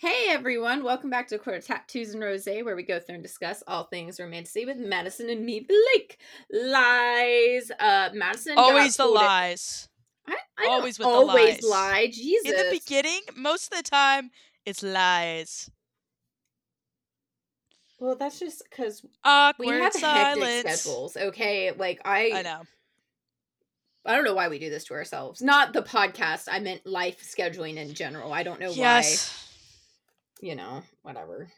Hey everyone, welcome back to Quarter Tattoos and Rose, where we go through and discuss all things romantic with Madison and me, Blake. Lies. Uh Madison. Always the pulled in- lies. I, I don't Always with the always lies. lie. Jesus. In the beginning, most of the time, it's lies. well, that's just because we Awkward have hectic silence. schedules. Okay, like I, I know. I don't know why we do this to ourselves. Not the podcast. I meant life scheduling in general. I don't know Yes. why. You know, whatever.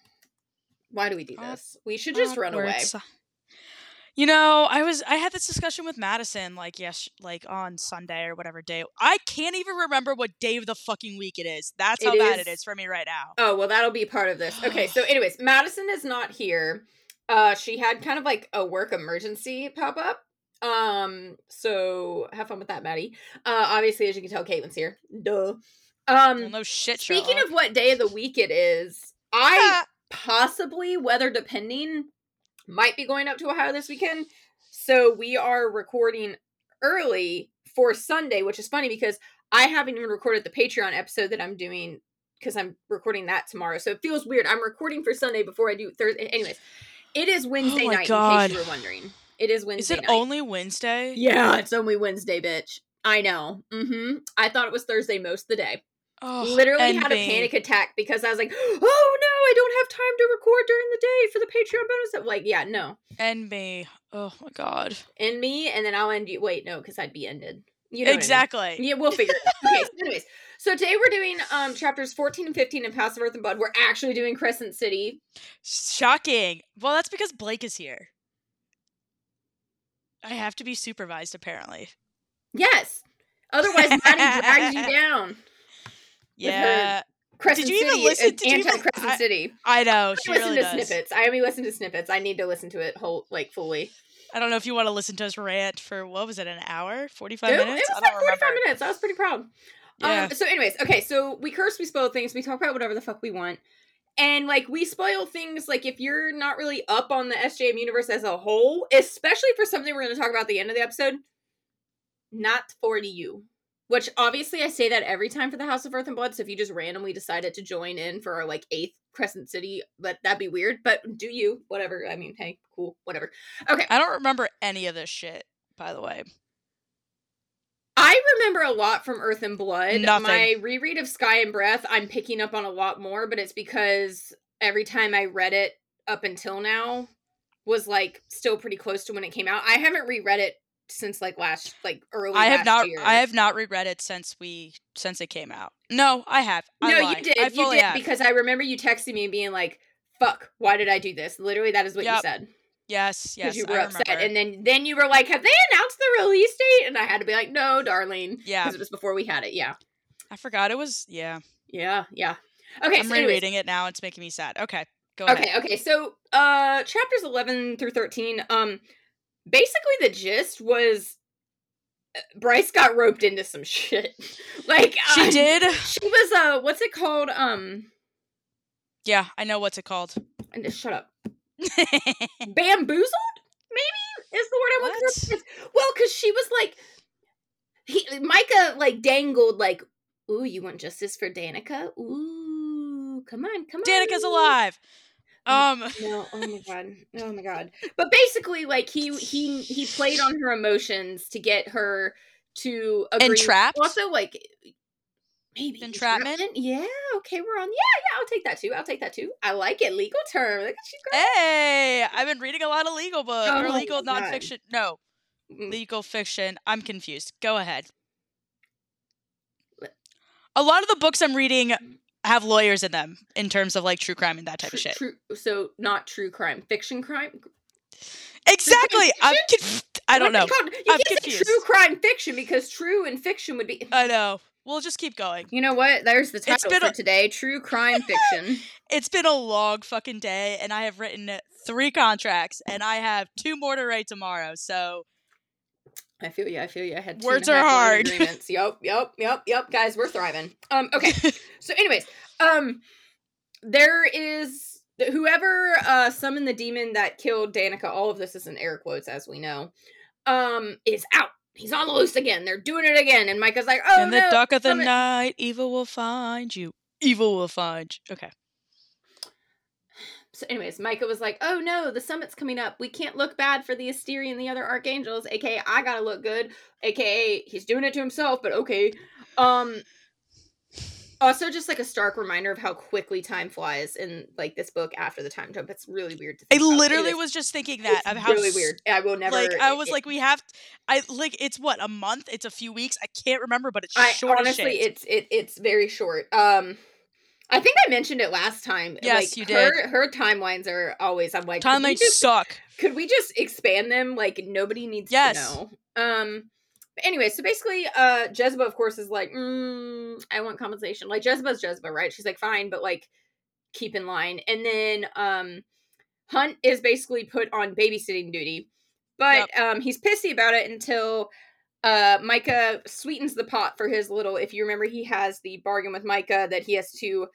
Why do we do this? We should just run away. You know, I was I had this discussion with Madison like yes, like on Sunday or whatever day. I can't even remember what day of the fucking week it is. That's how It bad is- it is for me right now. Oh, well, that'll be part of this. Okay, so, anyways, Madison is not here. Uh, she had kind of like a work emergency pop up. Um, so have fun with that, Maddie. Uh, obviously, as you can tell, Caitlin's here. Duh. Um, Well, no shit. speaking Sherlock. of what day of the week it is, I possibly, weather depending, might be going up to Ohio this weekend. So we are recording early for Sunday, which is funny because I haven't even recorded the Patreon episode that I'm doing because I'm recording that tomorrow. So it feels weird. I'm recording for Sunday before I do Thursday. Anyways, it is Wednesday Oh night, in God. case you were wondering. It is Wednesday. is it night. only Wednesday? yeah, it's only Wednesday, bitch. I know. Mm-hmm. I thought it was Thursday most of the day Oh, literally had a panic attack because I was like, "Oh no, I don't have time to record during the day for the Patreon bonus." I'm like, yeah, no, End me. Oh my god. end me, and then I'll end you. Wait, no, because I'd be ended. You know what I mean. exactly. Yeah, we'll figure it out. Okay, so anyways, so today we're doing um chapters 14 and 15 in House of Earth and Blood. We're actually doing Crescent City. Shocking. Well, that's because Blake is here. I have to be supervised, apparently. Yes. Otherwise, Maddie drags you down. Yeah, Crescent you even City, listen- uh, did you even- anti-Crescent I- City. I know. I She listen really to does. snippets. I only listen to snippets. I need to listen to it whole, like fully. I don't know if you want to listen to us rant for what was it, an hour, forty-five It, it minutes? was I like 45 remember. minutes. I was pretty proud. Yeah. Um, so, anyways, okay, so we curse, we spoil things, we talk about whatever the fuck we want. And like we spoil things like if you're not really up on the SJM universe as a whole, especially for something we're gonna talk about at the end of the episode, not for you. Which obviously I say that every time for the House of Earth and Blood. So if you just randomly decided to join in for our like eighth Crescent City, but that'd be weird. But do you? Whatever. I mean, hey, cool, whatever. Okay. I don't remember any of this shit, by the way. I remember a lot from Earth and Blood. Nothing. My reread of Sky and Breath, I'm picking up on a lot more, but it's because every time I read it up until now was like still pretty close to when it came out. I haven't reread it since like last like early. I have not. Year. I have not reread it since we since it came out. No, I have. I no, lie. you did. I you did have. because I remember you texting me and being like, "Fuck, why did I do this?" Literally, that is what you said yes, yes. because you were I upset, remember. and then then you were like, "Have they announced the release date?" And I had to be like, "No, darling," yeah, because it was before we had it. Yeah, I forgot it was. Yeah, yeah, yeah. Okay, I'm so anyways, rereading it now. It's making me sad. Okay, go ahead. Okay, okay. So, uh chapters 11 through 13, um basically the gist was uh, Bryce got roped into some shit. like She uh, did. She was uh what's it called? Um Yeah, I know what's it called. and just shut up. Bamboozled? Maybe is the word I want to use. Well, cuz she was like he Micah like dangled like, "Ooh, you want justice for Danica? Ooh, come on, come on." Danica's alive. Um, No, oh my god, oh my god. But basically, like he he he played on her emotions to get her to agree. Entrapped? Also, like maybe Entrapment? Yeah. Okay, we're on. Yeah, yeah. I'll take that too. I'll take that too. I like it. Legal term. Look at you go. hey, I've been reading a lot of legal books Oh or legal God. nonfiction. No, legal fiction. I'm confused. Go ahead. A lot of the books I'm reading have lawyers in them in terms of like true crime and that type True, of shit. true. So not true crime, fiction crime. Exactly. I'm conf- I don't know. What's it called? You I'm confused. true crime fiction because true and fiction would be. I know. We'll just keep going. You know what? There's the title for a- today: True Crime Fiction. It's been a long fucking day, and I have written three contracts, and I have two more to write tomorrow. So I feel you. I feel you. I had two Words are hard. Agreements. Yep. Yep. Yep. Yep. Guys, we're thriving. Um. Okay. so, anyways, um, there is whoever uh summoned the demon that killed Danica. All of this is in air quotes, as we know. Um, is out. He's on the loose again. They're doing it again, and Micah's like, "Oh in the no!" dark of the summon- night, evil will find you. Evil will find. you. Okay. So, anyways, Micah was like, "Oh no, the summit's coming up. We can't look bad for the Asteri and the other archangels. AKA, I gotta look good. AKA, he's doing it to himself, but okay." Um. Also, just like a stark reminder of how quickly time flies in like this book after the time jump. It's really weird to I about. Literally is- was just thinking that of how really weird. I will never. Like I was it- like, we have. I like it's what a month. It's a few weeks. I can't remember, but it's I short honestly, shit. it's it it's very short. Um, I think I mentioned it last time. Yes, like, you Her, her timelines are always. I'm like, Timelines just suck. could we just expand them like nobody needs Yes. to know um but anyway so basically uh jezebel of course is like mm, i want compensation like jezebel's jezebel right she's like fine but like keep in line and then um hunt is basically put on babysitting duty but um he's pissy about it until uh micah sweetens the pot for his little if you remember he has the bargain with micah that he has to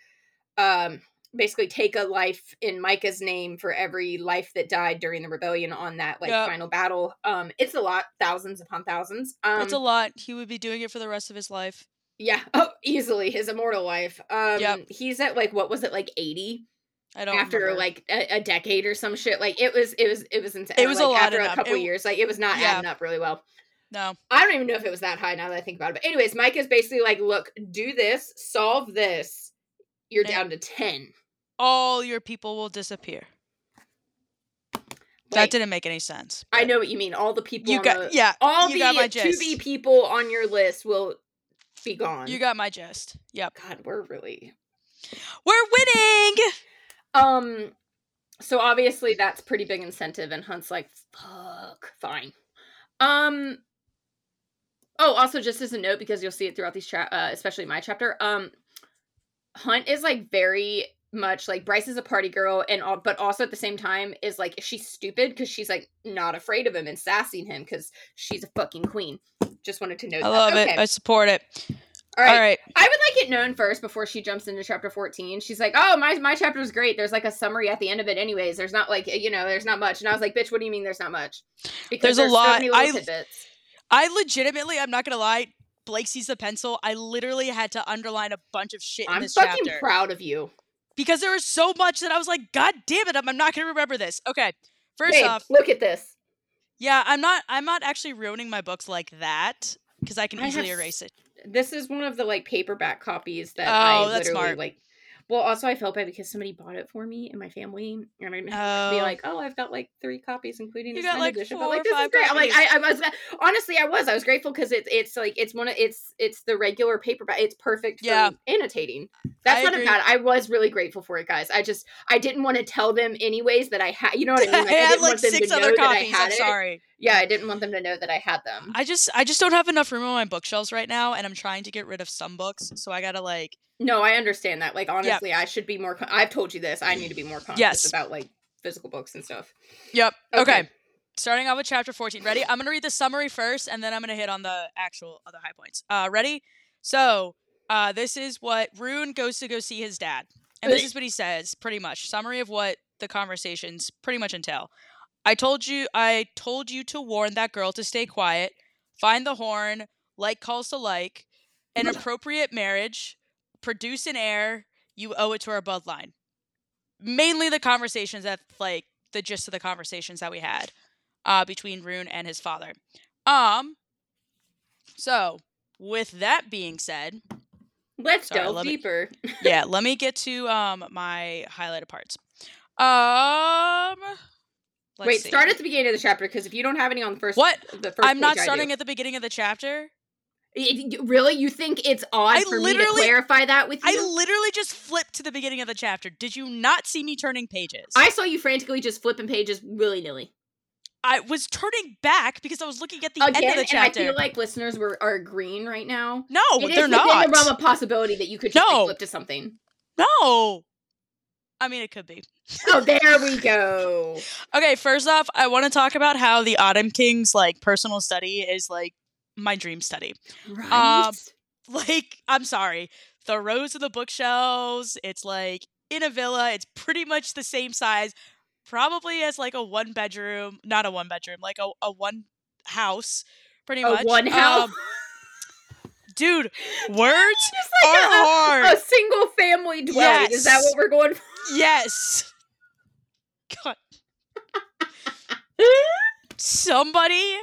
um basically take a life in Micah's name for every life that died during the rebellion on that like Yep. final battle. Um it's a lot, thousands upon thousands. Um it's a lot. He would be doing it for the rest of his life. yeah, oh easily his immortal life. Um Yep. he's at like what was it like 80 I don't after remember. like a, a decade or some shit. Like it was it was it was insane. It was a lot after a couple years. Like it was not Yeah. adding up really well. No. I don't even know if it was that high now that I think about it. But anyways, Mike is basically like, look, do this, solve this. You're And- down to 10. All your people will disappear. Like, that didn't make any sense. I know what you mean. All the people You got the, yeah. all you the got my to be people on your list will be gone. You got my gist. Yep. God, we're really We're winning. um. So obviously that's pretty big incentive, and Hunt's like, "Fuck, fine." Um. Oh, also just as a note, because you'll see it throughout these chat, uh, especially my chapter. Um, Hunt is like very much like Bryce is a party girl, and all, but also at the same time is like she's stupid because she's like not afraid of him and sassing him because she's a fucking queen. Just wanted to note. I that. love Okay. it. I support it. All right. All right. I would like it known first before she jumps into chapter 14. She's like, "Oh, my my chapter is great. There's like a summary at the end of it anyways. There's not like, you know, there's not much." And I was like, "Bitch, what do you mean there's not much?" Because There's a so lot. little I- tidbits. I legitimately, I'm not gonna lie. Blake sees the pencil. I literally had to underline a bunch of shit I'm this fucking chapter proud of you. because there was so much that I was like, God damn it, I'm, I'm not gonna remember this. Okay, first Babe, off, look at this. yeah, I'm not. I'm not actually ruining my books like that because I can I easily s- erase it. This is one of the like paperback copies that Oh, I that's literally smart. like. Well, also I felt bad because somebody bought it for me and my family, and I didn't have to be Oh. like, "Oh, I've got like three copies, including You this got, like, edition." But like, or this is great. I'm like. I, I was honestly, I was, I was grateful because it's it's like it's one of it's it's the regular paperback. It's perfect for annotating. That's I not a bad. I was really grateful for it, guys. I just I didn't want to tell them anyways that I had. You know what I mean? I Like, I had like six other copies. I'm it. sorry. Yeah, I didn't want them to know that I had them. I just I just don't have enough room on my bookshelves right now, and I'm trying to get rid of some books, so I gotta like No, I understand that. Like honestly, I should be more. Con- I've told you this. I need to be more conscious Yes. about like physical books and stuff. Yep. Okay. Okay. Starting off with chapter 14. Ready? I'm going to read the summary first and then I'm going to hit on the actual other high points. Uh ready? So, uh this is what Ruhn goes to go see his dad. And this is what he says pretty much. Summary of what the conversations pretty much entail. I told you I told you to warn that girl to stay quiet, find the horn, like calls to like, an appropriate marriage, produce an heir, you owe it to our bloodline. Mainly the conversations that like the gist of the conversations that we had uh between Ruhn and his father. Um so with that being said, Let's Sorry, delve let me- deeper. yeah, let me get to um my highlighted parts. Um let's Wait, see. start at the beginning of the chapter because if you don't have any on the first, What? the first I'm not starting at the beginning of the chapter. It- really, you think it's odd I for me to clarify that with you? I literally just flipped to the beginning of the chapter. Did you not see me turning pages? I saw you frantically just flipping pages willy nilly. I was turning back because I was looking at the Again, end of the and I feel like listeners were are green right now. no, It is they're within not. the realm of possibility that you could just like, No. flip to something. no. I mean, it could be. Oh, there we go. Okay, first off, I want to talk about how the Autumn King's like personal study is like my dream study. Right. Like, I'm sorry, the rows of the bookshelves. It's like in a villa. It's pretty much the same size, probably as like a one bedroom, not a one bedroom, like a, a one house, pretty a much. one house. Um, dude, words Just are a, hard. a single family dwelling. Is that what we're going for? yes. God. Somebody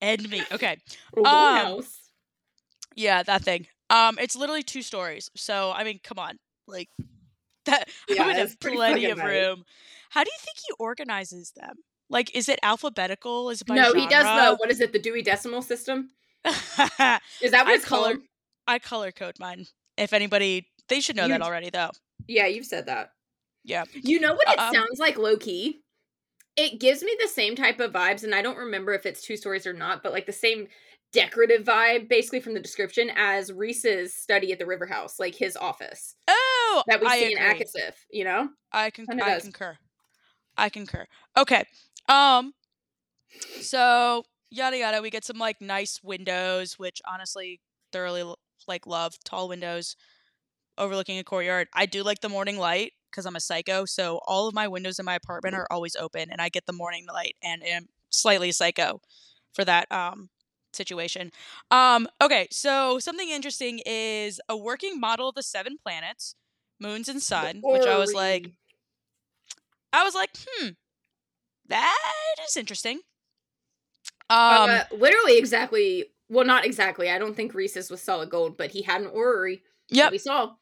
end me. Okay. Um, house. Yeah, that thing. Um, it's literally two stories. So I mean, come on, like that. Yeah, I would have plenty of room. How do you think he organizes them? Like, is it alphabetical? Is it by No, he does the what is it? The Dewey Decimal System. I Is that what color? I it's called? color- color code mine. If anybody, they should know You that already, though. Yeah, you've said that. Yeah. You know what it Um, sounds like, low key? It gives me the same type of vibes, and I don't remember if it's two stories or not, but like the same decorative vibe, basically from the description, as Rhys's study at the River House, like his office Oh, that we I see in agree. ACOSF. You know? I con- I does. concur. I concur. Okay. Um so yada yada we get some like nice windows which honestly thoroughly like love tall windows overlooking a courtyard. I do like the morning light cuz I'm a psycho, so all of my windows in my apartment are always open and I get the morning light and am slightly psycho for that um situation. Um okay, so something interesting is a working model of the seven planets, moons and sun, which I was like I was like, hmm, that is interesting. Um, uh, literally exactly. Well, not exactly. I don't think Rhys's was solid gold, but he had an orrery. that yep. We saw.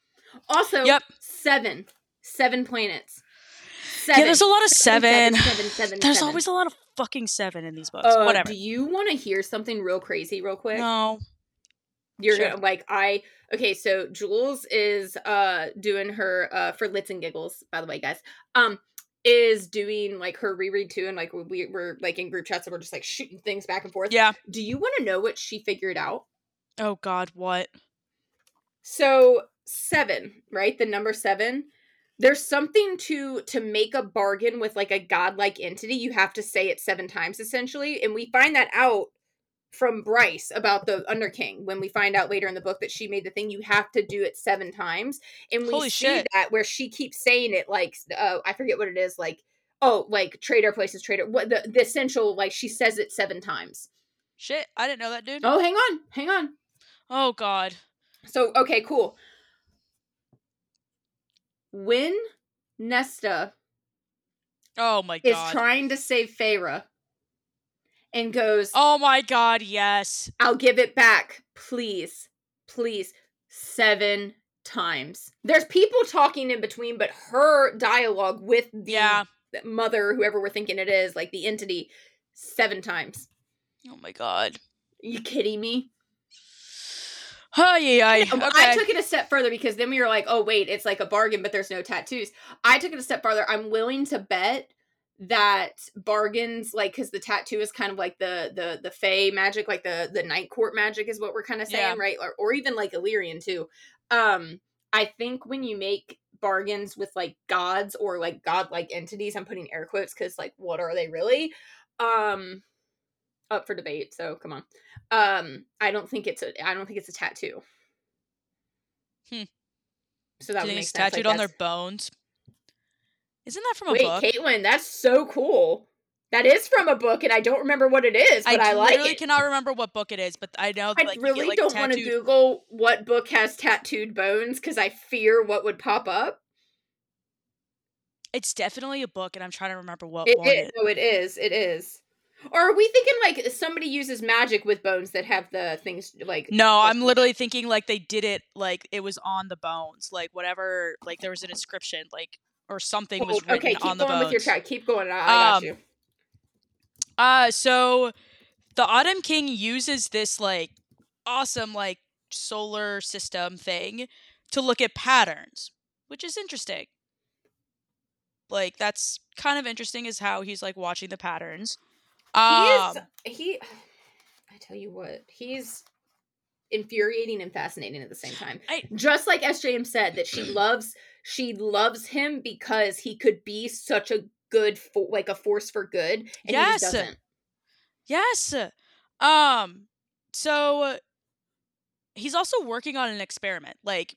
Also, Yep. seven. Seven planets. Seven. Yeah, there's a lot of seven. seven, seven, There's always a lot of fucking seven in these books. Uh, Whatever. Do you want to hear something real crazy, real quick? No. You're Sure. gonna like I okay. So Jules is uh doing her uh for Lits and Giggles. By the way, guys, um, is doing like her reread too, and like we we're like in group chats and we're just like shooting things back and forth. Yeah. Do you want to know what she figured out? Oh God, what? So seven, right? The number seven. There's something to to make a bargain with like a godlike entity. You have to say it seven times essentially, and we find that out from Bryce about the Underking when we find out later in the book that she made the thing. You have to do it seven times, and we Holy see shit. that where she keeps saying it like uh, I forget what it is like. Oh, like trader places trader. What the the essential like she says it seven times. Shit, I didn't know that, dude. Oh, hang on, hang on. Oh God. So okay, cool. When Nesta Oh my god, is trying to save Feyre and goes, oh my God. Yes. I'll give it back, please, please, seven times. There's people talking in between, but her dialogue with the Yeah. mother, whoever we're thinking it is, like the entity, seven times. Oh my God. you kidding me? Oh yeah. Yeah, Okay. I took it a step further because then we were like, oh wait, it's like a bargain, but there's no tattoos. I took it a step farther. I'm willing to bet that bargains, like, because the tattoo is kind of like the the the Fae magic, like the the night court magic, is what we're kind of saying, Yeah. right? Or or even like Illyrian too. Um, I think when you make bargains with like gods or like godlike entities, I'm putting air quotes because like, what are they really? Um, up for debate. So come on. Um, I don't think it's a. I don't think it's a tattoo. Hmm. So that Do would make sense. tattooed like on their bones? Isn't that from a book? Wait, book? Caitlin, that's so cool. That is from a book, and I don't remember what it is, but I, like literally it. cannot remember what book it is, but I know I like really get, like, don't want to Google what book has tattooed bones because I fear what would pop up. It's definitely a book, and I'm trying to remember what It one. is. it- No, it is. It is. Or are we thinking like somebody uses magic with bones that have the things like? No, I'm literally thinking like they did it like it was on the bones, like whatever, like there was an inscription, like or something was written okay, keep on the going bones. with your chat. Keep going. I, I got Um, you. Uh so the Autumn King uses this like awesome like solar system thing to look at patterns, which is interesting. Like that's kind of interesting is how he's like watching the patterns. He Um, is. He. I tell you what, he's infuriating and fascinating at the same time. I- Just like SJM said, that she loves. She loves him because he could be such a good, fo- like a force for good, and he Yes. just doesn't. Yes. Um so he's also working on an experiment. Like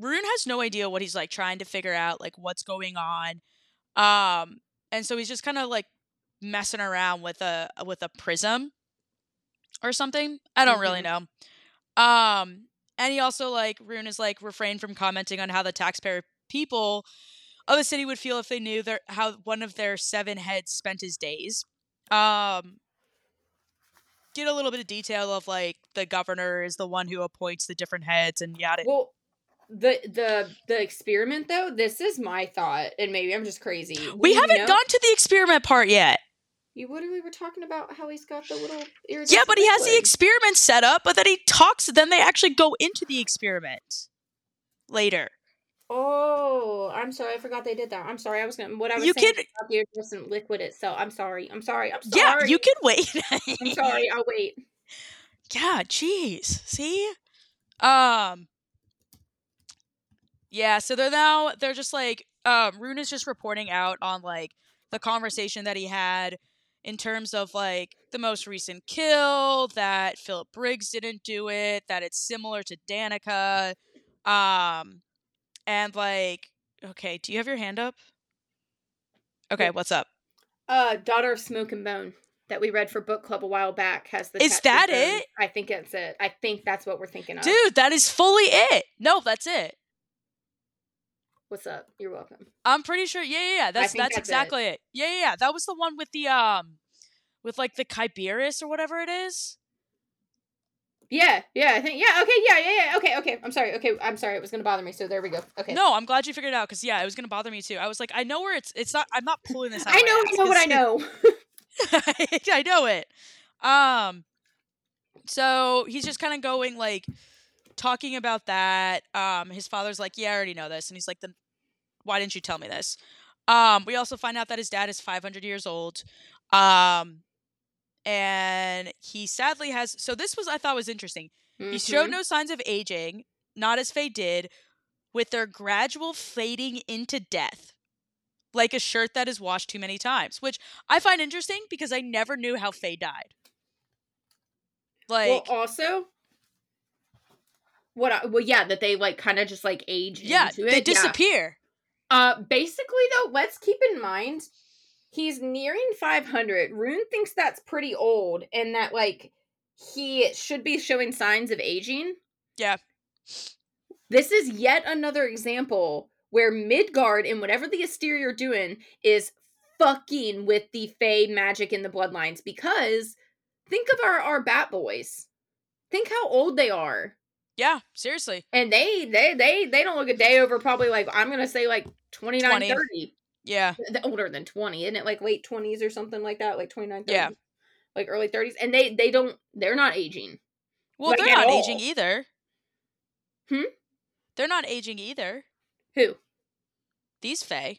Ruhn has no idea what he's like trying to figure out like what's going on. Um and so he's just kind of like messing around with a with a prism or something. I don't really know. Um, and he also like Ruhn is like refrained from commenting on how the taxpayer people of the city would feel if they knew their how one of their seven heads spent his days. Um, get a little bit of detail of like the governor is the one who appoints the different heads and yada. Well, the the the experiment though, this is my thought, and maybe I'm just crazy. we haven't know- gone to the experiment part yet. You literally were talking about how he's got the little. Yeah, but he has the experiment set up, but then he talks. Then they actually go into the experiment later. Oh, I'm sorry. I forgot they did that. I'm sorry. I was gonna. What I was You saying can- about the iridescent liquid itself. I'm sorry. I'm sorry. I'm sorry. Yeah, you can wait. I'm sorry. I'll wait. Yeah, jeez. See? Um Yeah, so they're now they're just like um Ruhn is just reporting out on like the conversation that he had in terms of like the most recent kill, that Philip Briggs didn't do it, that it's similar to Danica. Um and like okay, do you have your hand up? Okay, what's up? Uh, Daughter of Smoke and Bone that we read for book club a while back has the. Is that it? I think it's it. I think that's what we're thinking of. Dude, that is fully it. No, that's it. What's up? You're welcome. I'm pretty sure. Yeah, yeah, yeah. That's that's, that's exactly it. Yeah, yeah, yeah. That was the one with the um, with like the Kyberus or whatever it is. Yeah, yeah, I think yeah, okay, yeah, yeah, yeah. Okay, okay. I'm sorry. Okay, I'm sorry. It was gonna bother me. So there we go. Okay. No, I'm glad you figured it out because yeah, it was gonna bother me too. I was like, I know where it's. It's not. I'm not pulling this out. I know, I know what I know. I know it. Um, so he's just kind of going like talking about that. Um, his father's like, yeah, I already know this, and he's like, then why didn't you tell me this? Um, we also find out that his dad is 500 years old. Um, and he sadly has. So this was I thought was interesting. He showed Mhm. no signs of aging, not as Fae did, with their gradual fading into death. Like a shirt that is washed too many times, which I find interesting because I never knew how Fae died. Like, well, also, what? I, well, yeah, that they like kind of just like age. yeah, into they it. yeah. disappear. Uh, basically though, let's keep in mind he's nearing 500. Ruhn thinks that's pretty old, and that like he should be showing signs of aging. Yeah. This is yet another example where Midgard and whatever the Asteri are doing is fucking with the Fae magic in the bloodlines because think of our our Bat Boys. Think how old they are. Yeah, seriously. And they they they they don't look a day over probably like I'm gonna say like 29 20. 30. Yeah. Th- older than 20 isn't it like late 20s or something like that like 29 30 Yeah. like early 30s and they they don't they're not aging Well, Like, they're not aging either. Hmm? They're not aging either. who These Fae.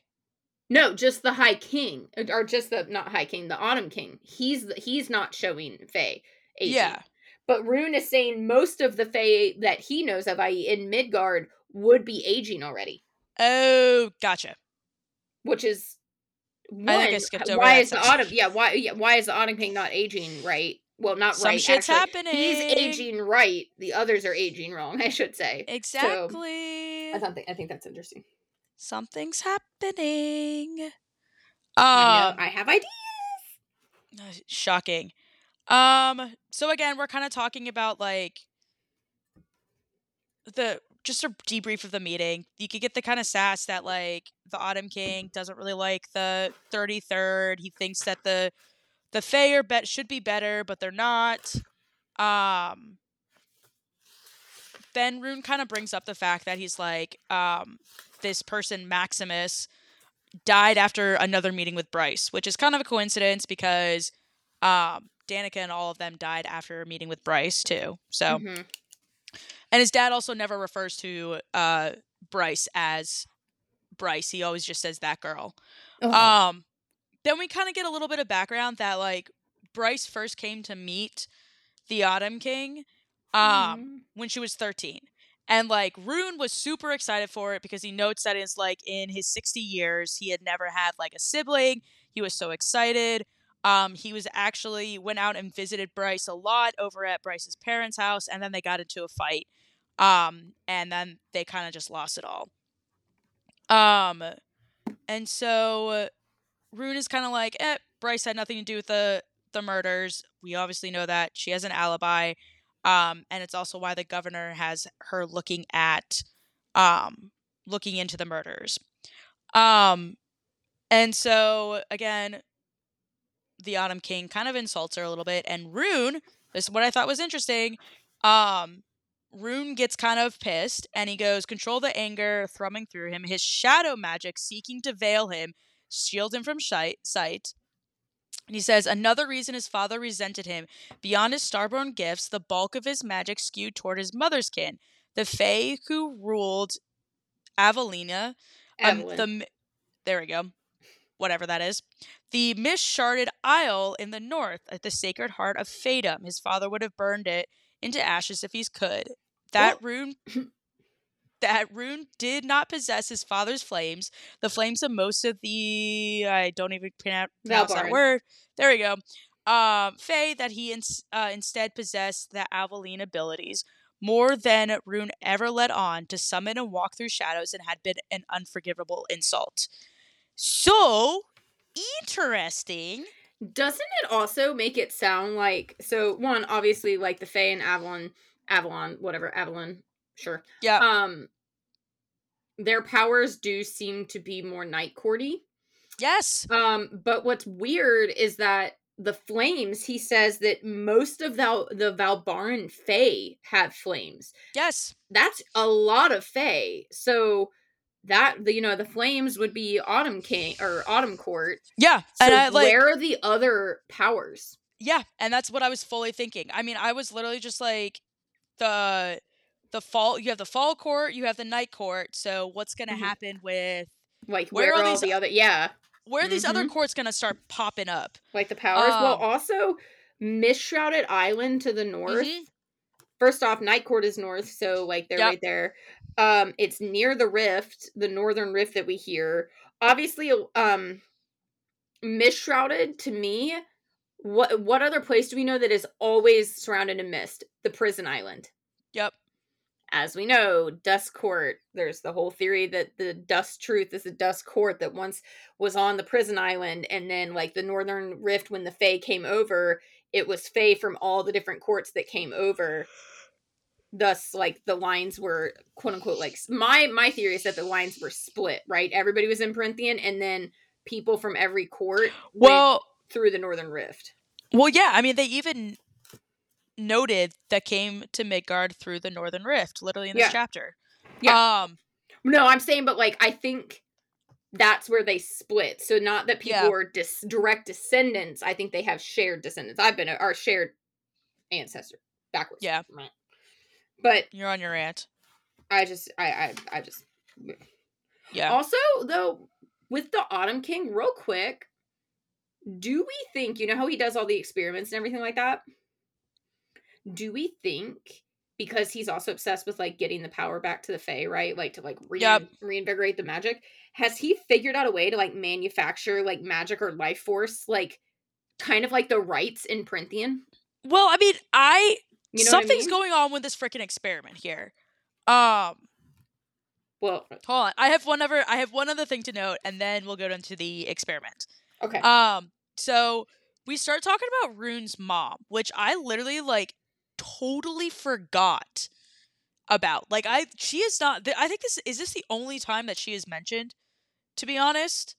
no just the high king or just the not high king the autumn king he's the, he's not showing Fae aging. Yeah. But Ruhn is saying most of the Fae that he knows of i.e. in Midgard would be aging already Oh, gotcha. which is one, I think I skipped over why that is the autumn yeah why yeah why is the autumn king not aging right well not Some right shit's actually. happening. he's aging right the others are aging wrong i should say Exactly. I, think, I think that's interesting Something's happening. I, Um, know, I have ideas shocking um so again we're kind of talking about like the just a debrief of the meeting. You could get the kind of sass that like the autumn king doesn't really like the 33rd he thinks that the the Fae bet should be better but they're not. Um then Ruhn kind of brings up the fact that he's like um this person Maximus died after another meeting with Bryce, which is kind of a coincidence because um, Danica and all of them died after meeting with Bryce too. So, Mhm. and his dad also never refers to uh, Bryce as Bryce. He always just says that girl. Oh, Um, then we kind of get a little bit of background that like Bryce first came to meet the Autumn King um, mhm. when she was 13. And like Ruhn was super excited for it because he notes that it's like in his 60 years he had never had like a sibling. He was so excited. Um, he was actually went out and visited Bryce a lot over at Bryce's parents' house, and then they got into a fight. Um, and then they kind of just lost it all. Um, and so Ruhn is kind of like, eh, Bryce had nothing to do with the the murders. We obviously know that she has an alibi. Um, and it's also why the governor has her looking at um looking into the murders. Um and so again, the Autumn King kind of insults her a little bit, and Ruhn, this is what I thought was interesting. Um Ruhn gets kind of pissed and he goes, Control the anger thrumming through him, his shadow magic seeking to veil him, shield him from sight. And he says, Another reason his father resented him, beyond his starborn gifts, the bulk of his magic skewed toward his mother's kin, the Fae who ruled Avalina. Um, the there we go. Whatever that is. The mist-sharded isle in the north, at the sacred heart of Fadum. His father would have burned it into ashes if he could. That Ruhn that Ruhn did not possess his father's flames, the flames of most of the I don't even pronounce pronounce that word. There we go. Um, Fae that he ins- uh, instead possessed the Aveline abilities more than Ruhn ever let on to summon and walk through shadows and had been an unforgivable insult. So interesting. Doesn't it also make it sound like so one obviously like the Fae and Avalon Avalon whatever Avalon sure Yeah. um their powers do seem to be more night courty yes. um but what's weird is that the flames he says that most of the the Valbaran Fae have flames Yes. that's a lot of Fae so that the you know the flames would be Autumn King or Autumn Court Yeah. so and I like where are the other powers Yeah, and that's what I was fully thinking. I mean, I was literally just like the the fall you have the fall court, you have the night court. So what's going to Mhm. happen with like Where where, are are all these- the other yeah where are these other Mhm. courts going to start popping up? like the powers well Um, also mist shrouded island to the north Mhm. first off night court is north so like they're Yep. right there um it's near the rift the northern rift that we hear obviously um mist shrouded to me what what other place do we know that is always surrounded in mist the prison island Yep. as we know, Dust Court, there's the whole theory that the Dust Truth is a Dust Court that once was on the prison island, and then, like, the Northern Rift, when the Fae came over, it was Fae from all the different courts that came over. Thus, like, the lines were, quote unquote, like, my my theory is that the lines were split, right? Everybody was in Prythian, and then people from every court went Well, through the Northern Rift. well yeah, I mean they even noted that came to Midgard through the Northern Rift, literally in this Yeah. chapter. Yeah. Um No, I'm saying, but like I think that's where they split. So not that people Yeah. are dis- direct descendants. I think they have shared descendants. I've been a, our shared ancestor backwards. Yeah. Right. But you're on your rant. I just, I, I, I just. Yeah. Also, though, with the Autumn King, real quick, do we think you know how he does all the experiments and everything like that? Do we think because he's also obsessed with like getting the power back to the Fae, right? Like to like rein- Yep. reinvigorate the magic. Has he figured out a way to like manufacture like magic or life force, like kind of like the rights in Prythian? Well, I mean, I You know what I something's mean? going on with this freaking experiment here. Um Well, hold on. I have one other I have one other thing to note and then we'll go into the experiment. okay. Um, so we start talking about Ruhn's mom, which I literally like totally forgot about. Like I she is not I think this is this the only time that she is mentioned, to be honest.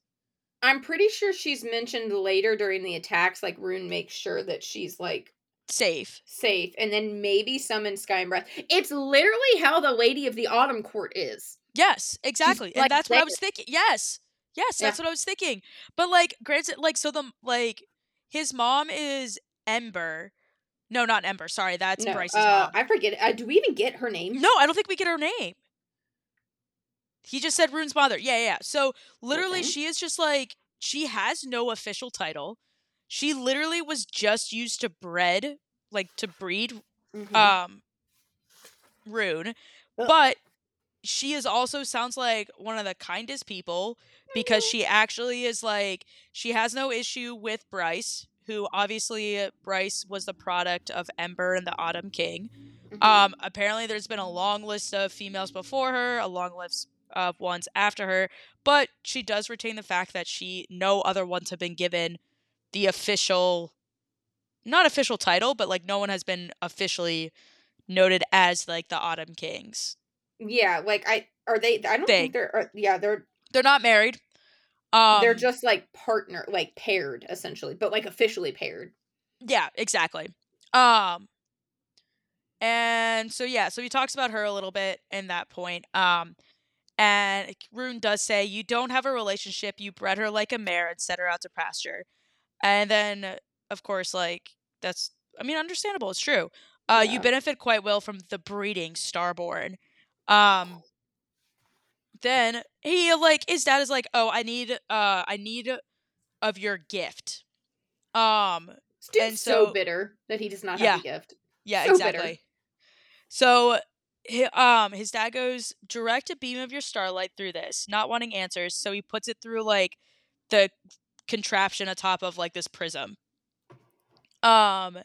I'm pretty sure she's mentioned later during the attacks. Like Ruhn makes sure that she's like Safe. safe, and then maybe summon Sky and Breath. It's literally how the Lady of the Autumn Court is. Yes, exactly. and like, that's what I was thinking. Yes. Yes, that's what I was thinking. But like granted like so the like his mom is Ember. No, not Ember. Sorry, that's no, Bryce's uh, mom. I forget. Uh, do we even get her name? No, I don't think we get her name. He just said Ruhn's mother. Yeah, yeah. yeah. So literally, Okay. she is just like she has no official title. She literally was just used to bred, like to breed, Mhm. um, Ruhn. But she is also sounds like one of the kindest people because Mm-hmm. she actually is like she has no issue with Bryce, who obviously uh, Bryce was the product of Ember and the Autumn King. Mhm. Um, apparently, there's been a long list of females before her, a long list of ones after her, but she does retain the fact that she no other ones have been given the official, not official title, but like no one has been officially noted as like the Autumn Kings. Yeah, like I are they? I don't They. think they're. Are, yeah, they're They're not married. Um, they're just like partner, like paired essentially, but like officially paired. Yeah, exactly. Um and so yeah, so he talks about her a little bit in that point. Um and Ruhn does say you don't have a relationship, you bred her like a mare and set her out to pasture. And then of course like that's I mean understandable, it's true. Uh you benefit quite well from the breeding starborn. Um then he like his dad is like, "Oh, I need uh I need of your gift." Um And so, so- bitter that he does not Yeah. have a gift. Yeah, So bitter. exactly. So, hi- um, his dad goes direct a beam of your starlight through this, not wanting answers. So he puts it through like the contraption atop of like this prism. Um,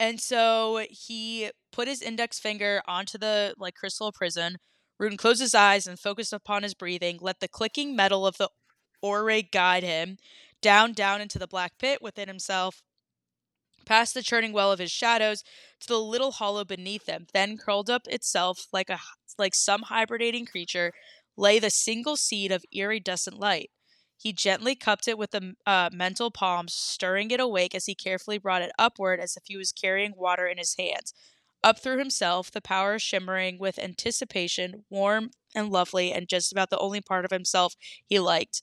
and so he put his index finger onto the like crystal prism. Ruhn closed his eyes and focused upon his breathing. Let the clicking metal of the ore guide him down, down into the black pit within himself, past the churning well of his shadows to the little hollow beneath them. Then curled up itself like a like some hibernating creature, lay the single seed of iridescent light. He gently cupped it with the uh, mental palm, stirring it awake as he carefully brought it upward as if he was carrying water in his hands. Up through himself, the power shimmering with anticipation, warm and lovely, and just about the only part of himself he liked.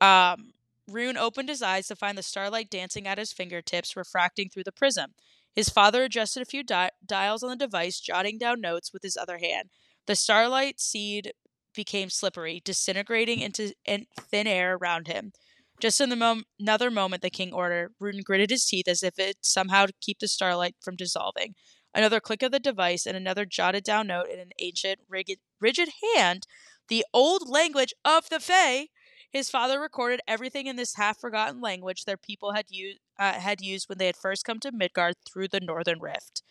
Um, Ruhn opened his eyes to find the starlight dancing at his fingertips, refracting through the prism. His father adjusted a few di- dials on the device, jotting down notes with his other hand. The starlight seed became slippery, disintegrating into in thin air around him. Just in the mom- another moment, the king ordered. Ruhn gritted his teeth as if it somehow to keep the starlight from dissolving. Another click of the device and another jotted down note in an ancient, rigid, rigid hand. The old language of the Fae. His father recorded everything in this half-forgotten language their people had used uh, had used when they had first come to Midgard through the Northern Rift.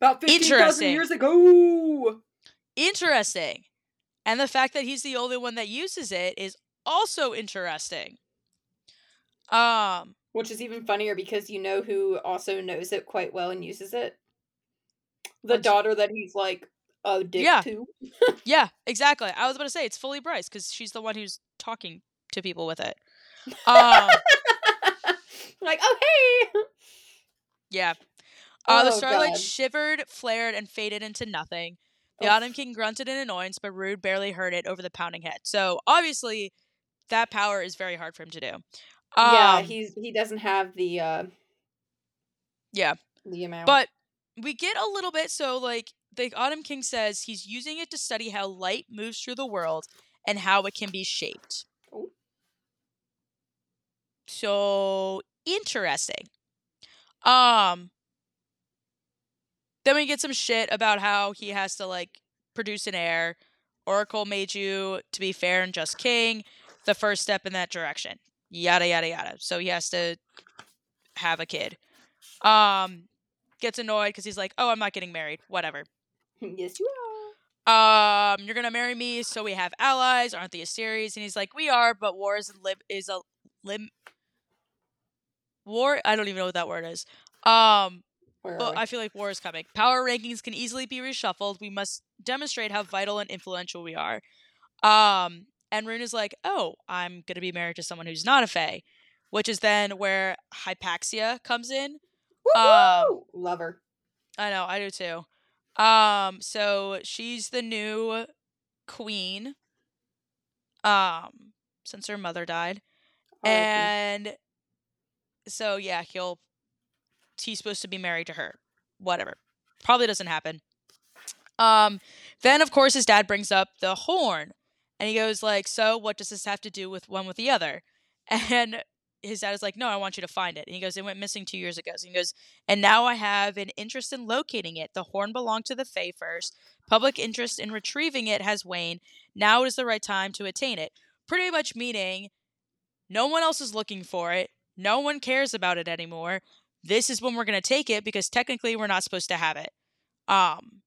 About fifteen thousand years ago. Interesting. And the fact that he's the only one that uses it is also interesting. Um, Which is even funnier because you know who also knows it quite well and uses it? The daughter that he's like a dick Yeah. to. yeah, exactly. I was about to say it's fully Bryce because she's the one who's talking to people with it. Um, like, oh hey. yeah. Uh, the Oh, starlight God. shivered, flared, and faded into nothing. The Oh, Autumn King grunted in annoyance, but Ruhn barely heard it over the pounding head. So obviously, that power is very hard for him to do. yeah, Um, he's he doesn't have the uh Yeah. the amount. But we get a little bit so like the Autumn King says he's using it to study how light moves through the world and how it can be shaped. Oh. So interesting. Um then we get some shit about how he has to like produce an heir. Oracle made you to be fair and just king, the first step in that direction. Yada yada yada. So he has to have a kid. Um gets annoyed because he's like, "Oh, I'm not getting married. Whatever. yes, you are. Um, you're gonna marry me, so we have allies, aren't the Asteries?" And he's like, "We are, but war is a is a lim war. I don't even know what that word is. Um, Where but? I feel like war is coming. Power rankings can easily be reshuffled. We must demonstrate how vital and influential we are. Um, and Ruhn is like, "Oh, I'm gonna be married to someone who's not a Fae," which is then where Hypaxia comes in. um! Love her. I know, I do too. Um, so she's the new queen. Um, since her mother died. R.I.P. And so yeah, he'll he's supposed to be married to her. Whatever. Probably doesn't happen. Um, then of course his dad brings up the horn. And he goes like, "So, what does this have to do with one with the other?" And his dad is like, "No, I want you to find it." And he goes, "It went missing 2 years ago." So he goes, "And now I have an interest in locating it. The horn belonged to the Fae first. Public interest in retrieving it has waned. Now is the right time to attain it." Pretty much meaning no one else is looking for it. No one cares about it anymore. This is when we're going to take it because technically we're not supposed to have it. Um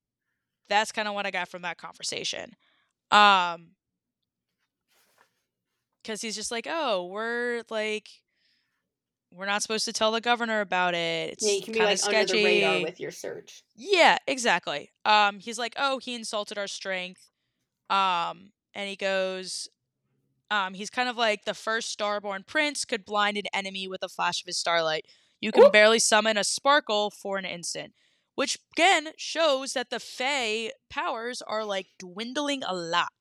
that's kind of what I got from that conversation. Um cuz he's just like, "Oh, we're like we're not supposed to tell the governor about it. It's Yeah, you can be kind like of under the radar sketchy. with your search. Yeah, exactly. Um, he's like, oh, he insulted our strength. Um, and he goes, um, he's kind of like the first starborn prince could blind an enemy with a flash of his starlight. You can Oop. barely summon a sparkle for an instant, which again shows that the Fae powers are like dwindling a lot.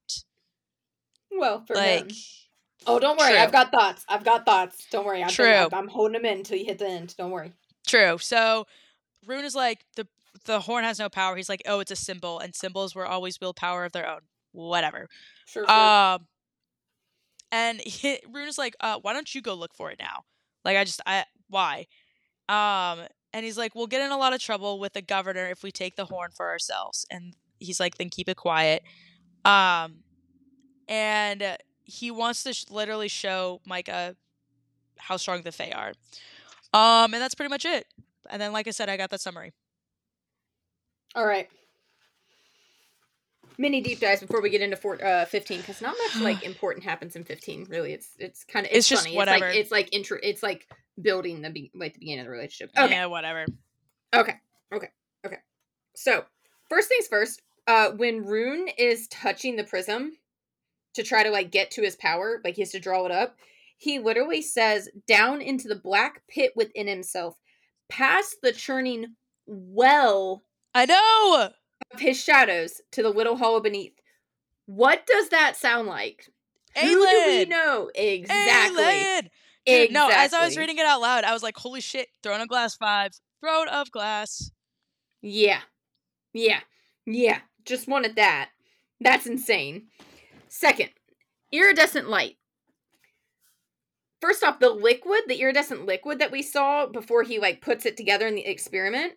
Well, for Like, him. Oh, don't worry. true. I've got thoughts. I've got thoughts. Don't worry. I'm, True. I'm, I'm holding them in until you hit the end. Don't worry. True. So Ruhn is like the the horn has no power. He's like, oh, it's a symbol, and symbols were always wield power of their own. Whatever. Sure. sure. Um, and he, Ruhn is like, uh, why don't you go look for it now? Like, I just, I, why? Um, and he's like, we'll get in a lot of trouble with the governor if we take the horn for ourselves. And he's like, then keep it quiet. Um, and uh, he wants to sh- literally show Micah how strong the Fae are. Um, and that's pretty much it. And then, like I said, I got that summary. All right. Mini deep dives before we get into four, uh, 15 because not much like important happens in 15 really it's it's kind of it's, It's just funny whatever. it's like it's like intro it's like building the be- like the beginning of the relationship okay Yeah, whatever. Okay. Okay. Okay. So, first things first, uh when Ruhn is touching the prism to try to like get to his power, like he has to draw it up, he literally says down into the black pit within himself, past the churning well I know. of his shadows to the little hollow beneath. What does that sound like? Who do we know? Exactly. Dude, no, as I was reading it out loud, I was like, holy shit, throne of glass vibes. Throne of glass. Yeah. Yeah. Yeah. Just wanted that. That's insane. Second, iridescent light. First off, the liquid, the iridescent liquid that we saw before he like puts it together in the experiment.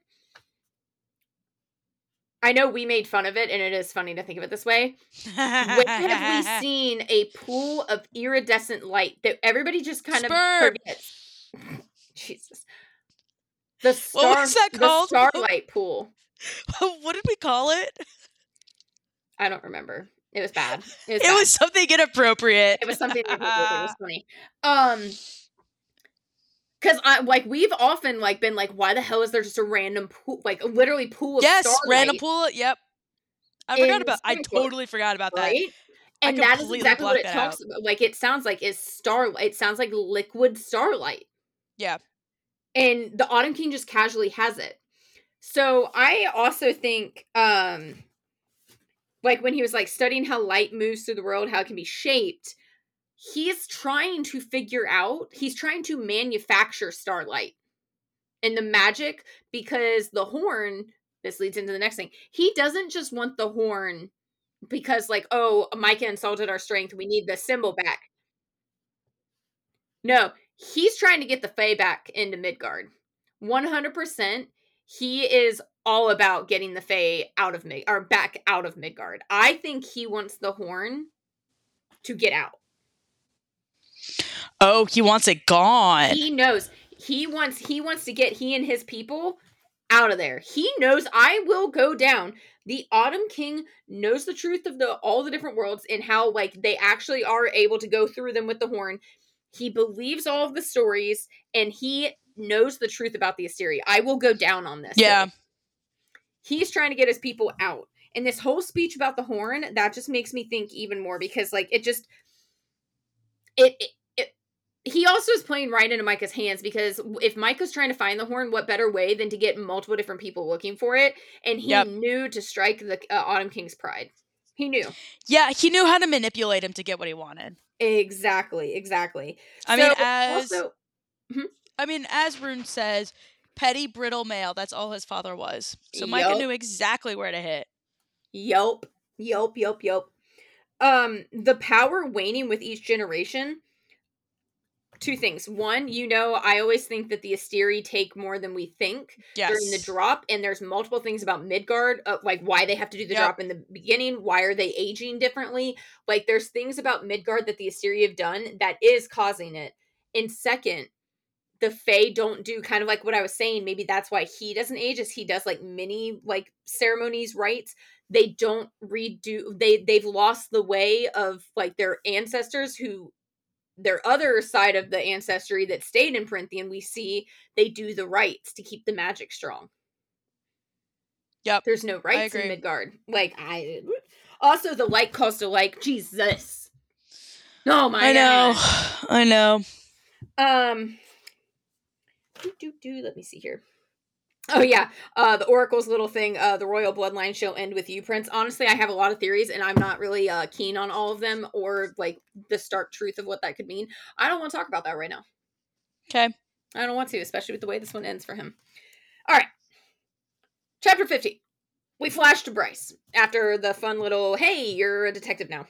I know we made fun of it and it is funny to think of it this way. When have we seen a pool of iridescent light that everybody just kind of forgets? Jesus. The What star was that the called? starlight pool. what did we call it? I don't remember. It was bad. It was, It was something inappropriate. it was something that was funny. Um because I like we've often like been like, why the hell is there just a random pool like literally pool of yes, random pool. Yep. I forgot about. I totally forgot about that. right? And that is exactly what it talks about. Like it sounds like is starlight. It sounds like liquid starlight. Yeah. And the Autumn King just casually has it. So I also think um like when he was like studying how light moves through the world, how it can be shaped, he's trying to figure out, he's trying to manufacture starlight and the magic because the horn, this leads into the next thing. He doesn't just want the horn because like, oh, Micah insulted our strength, we need the symbol back. No, he's trying to get the Fae back into Midgard. 100%. He is all about getting the Fae out of Mid or back out of Midgard. I think he wants the horn to get out. Oh, he wants it gone. He knows. He wants he wants to get he and his people out of there. He knows I will go down. The Autumn King knows the truth of the all the different worlds and how like they actually are able to go through them with the horn. He believes all of the stories and he knows the truth about the Asteria. I will go down on this. Yeah. He's trying to get his people out. And this whole speech about the horn, that just makes me think even more because like it just it it he also is playing right into Micah's hands because if Micah's trying to find the horn, what better way than to get multiple different people looking for it? And he Yep. knew to strike the uh, Autumn King's pride. He knew Yeah, he knew how to manipulate him to get what he wanted. exactly, exactly. I mean, as also, I mean, as Ruhn says, petty brittle male. That's all his father was. So Micah knew exactly where to hit. Yelp. Yelp, yelp, yelp. Um, the power waning with each generation. Two things. One, you know, I always think that the Asteri take more than we think Yes. during the drop, and there's multiple things about Midgard, uh, like why they have to do the Yep. drop in the beginning. Why are they aging differently? Like, there's things about Midgard that the Asteri have done that is causing it. And second, the Fae don't do kind of like what I was saying. Maybe that's why he doesn't age, is he does like many like ceremonies, rites. They don't redo. They they've lost the way of like their ancestors who their other side of the ancestry that stayed in Prythian, we see they do the rites to keep the magic strong. Yep. There's no rights in. Midgard. Like I also the like caused to like Jesus. Oh my I know. God. I know. Um do, do, do, let me see here. Oh yeah, uh the Oracle's little thing, uh the royal bloodline shall end with you, Prince. Honestly, I have a lot of theories and I'm not really uh keen on all of them or like the stark truth of what that could mean. I don't want to talk about that right now. Okay. I don't want to, especially with the way this one ends for him. All right. Chapter 50. We flash to Bryce after the fun little, hey, you're a detective now.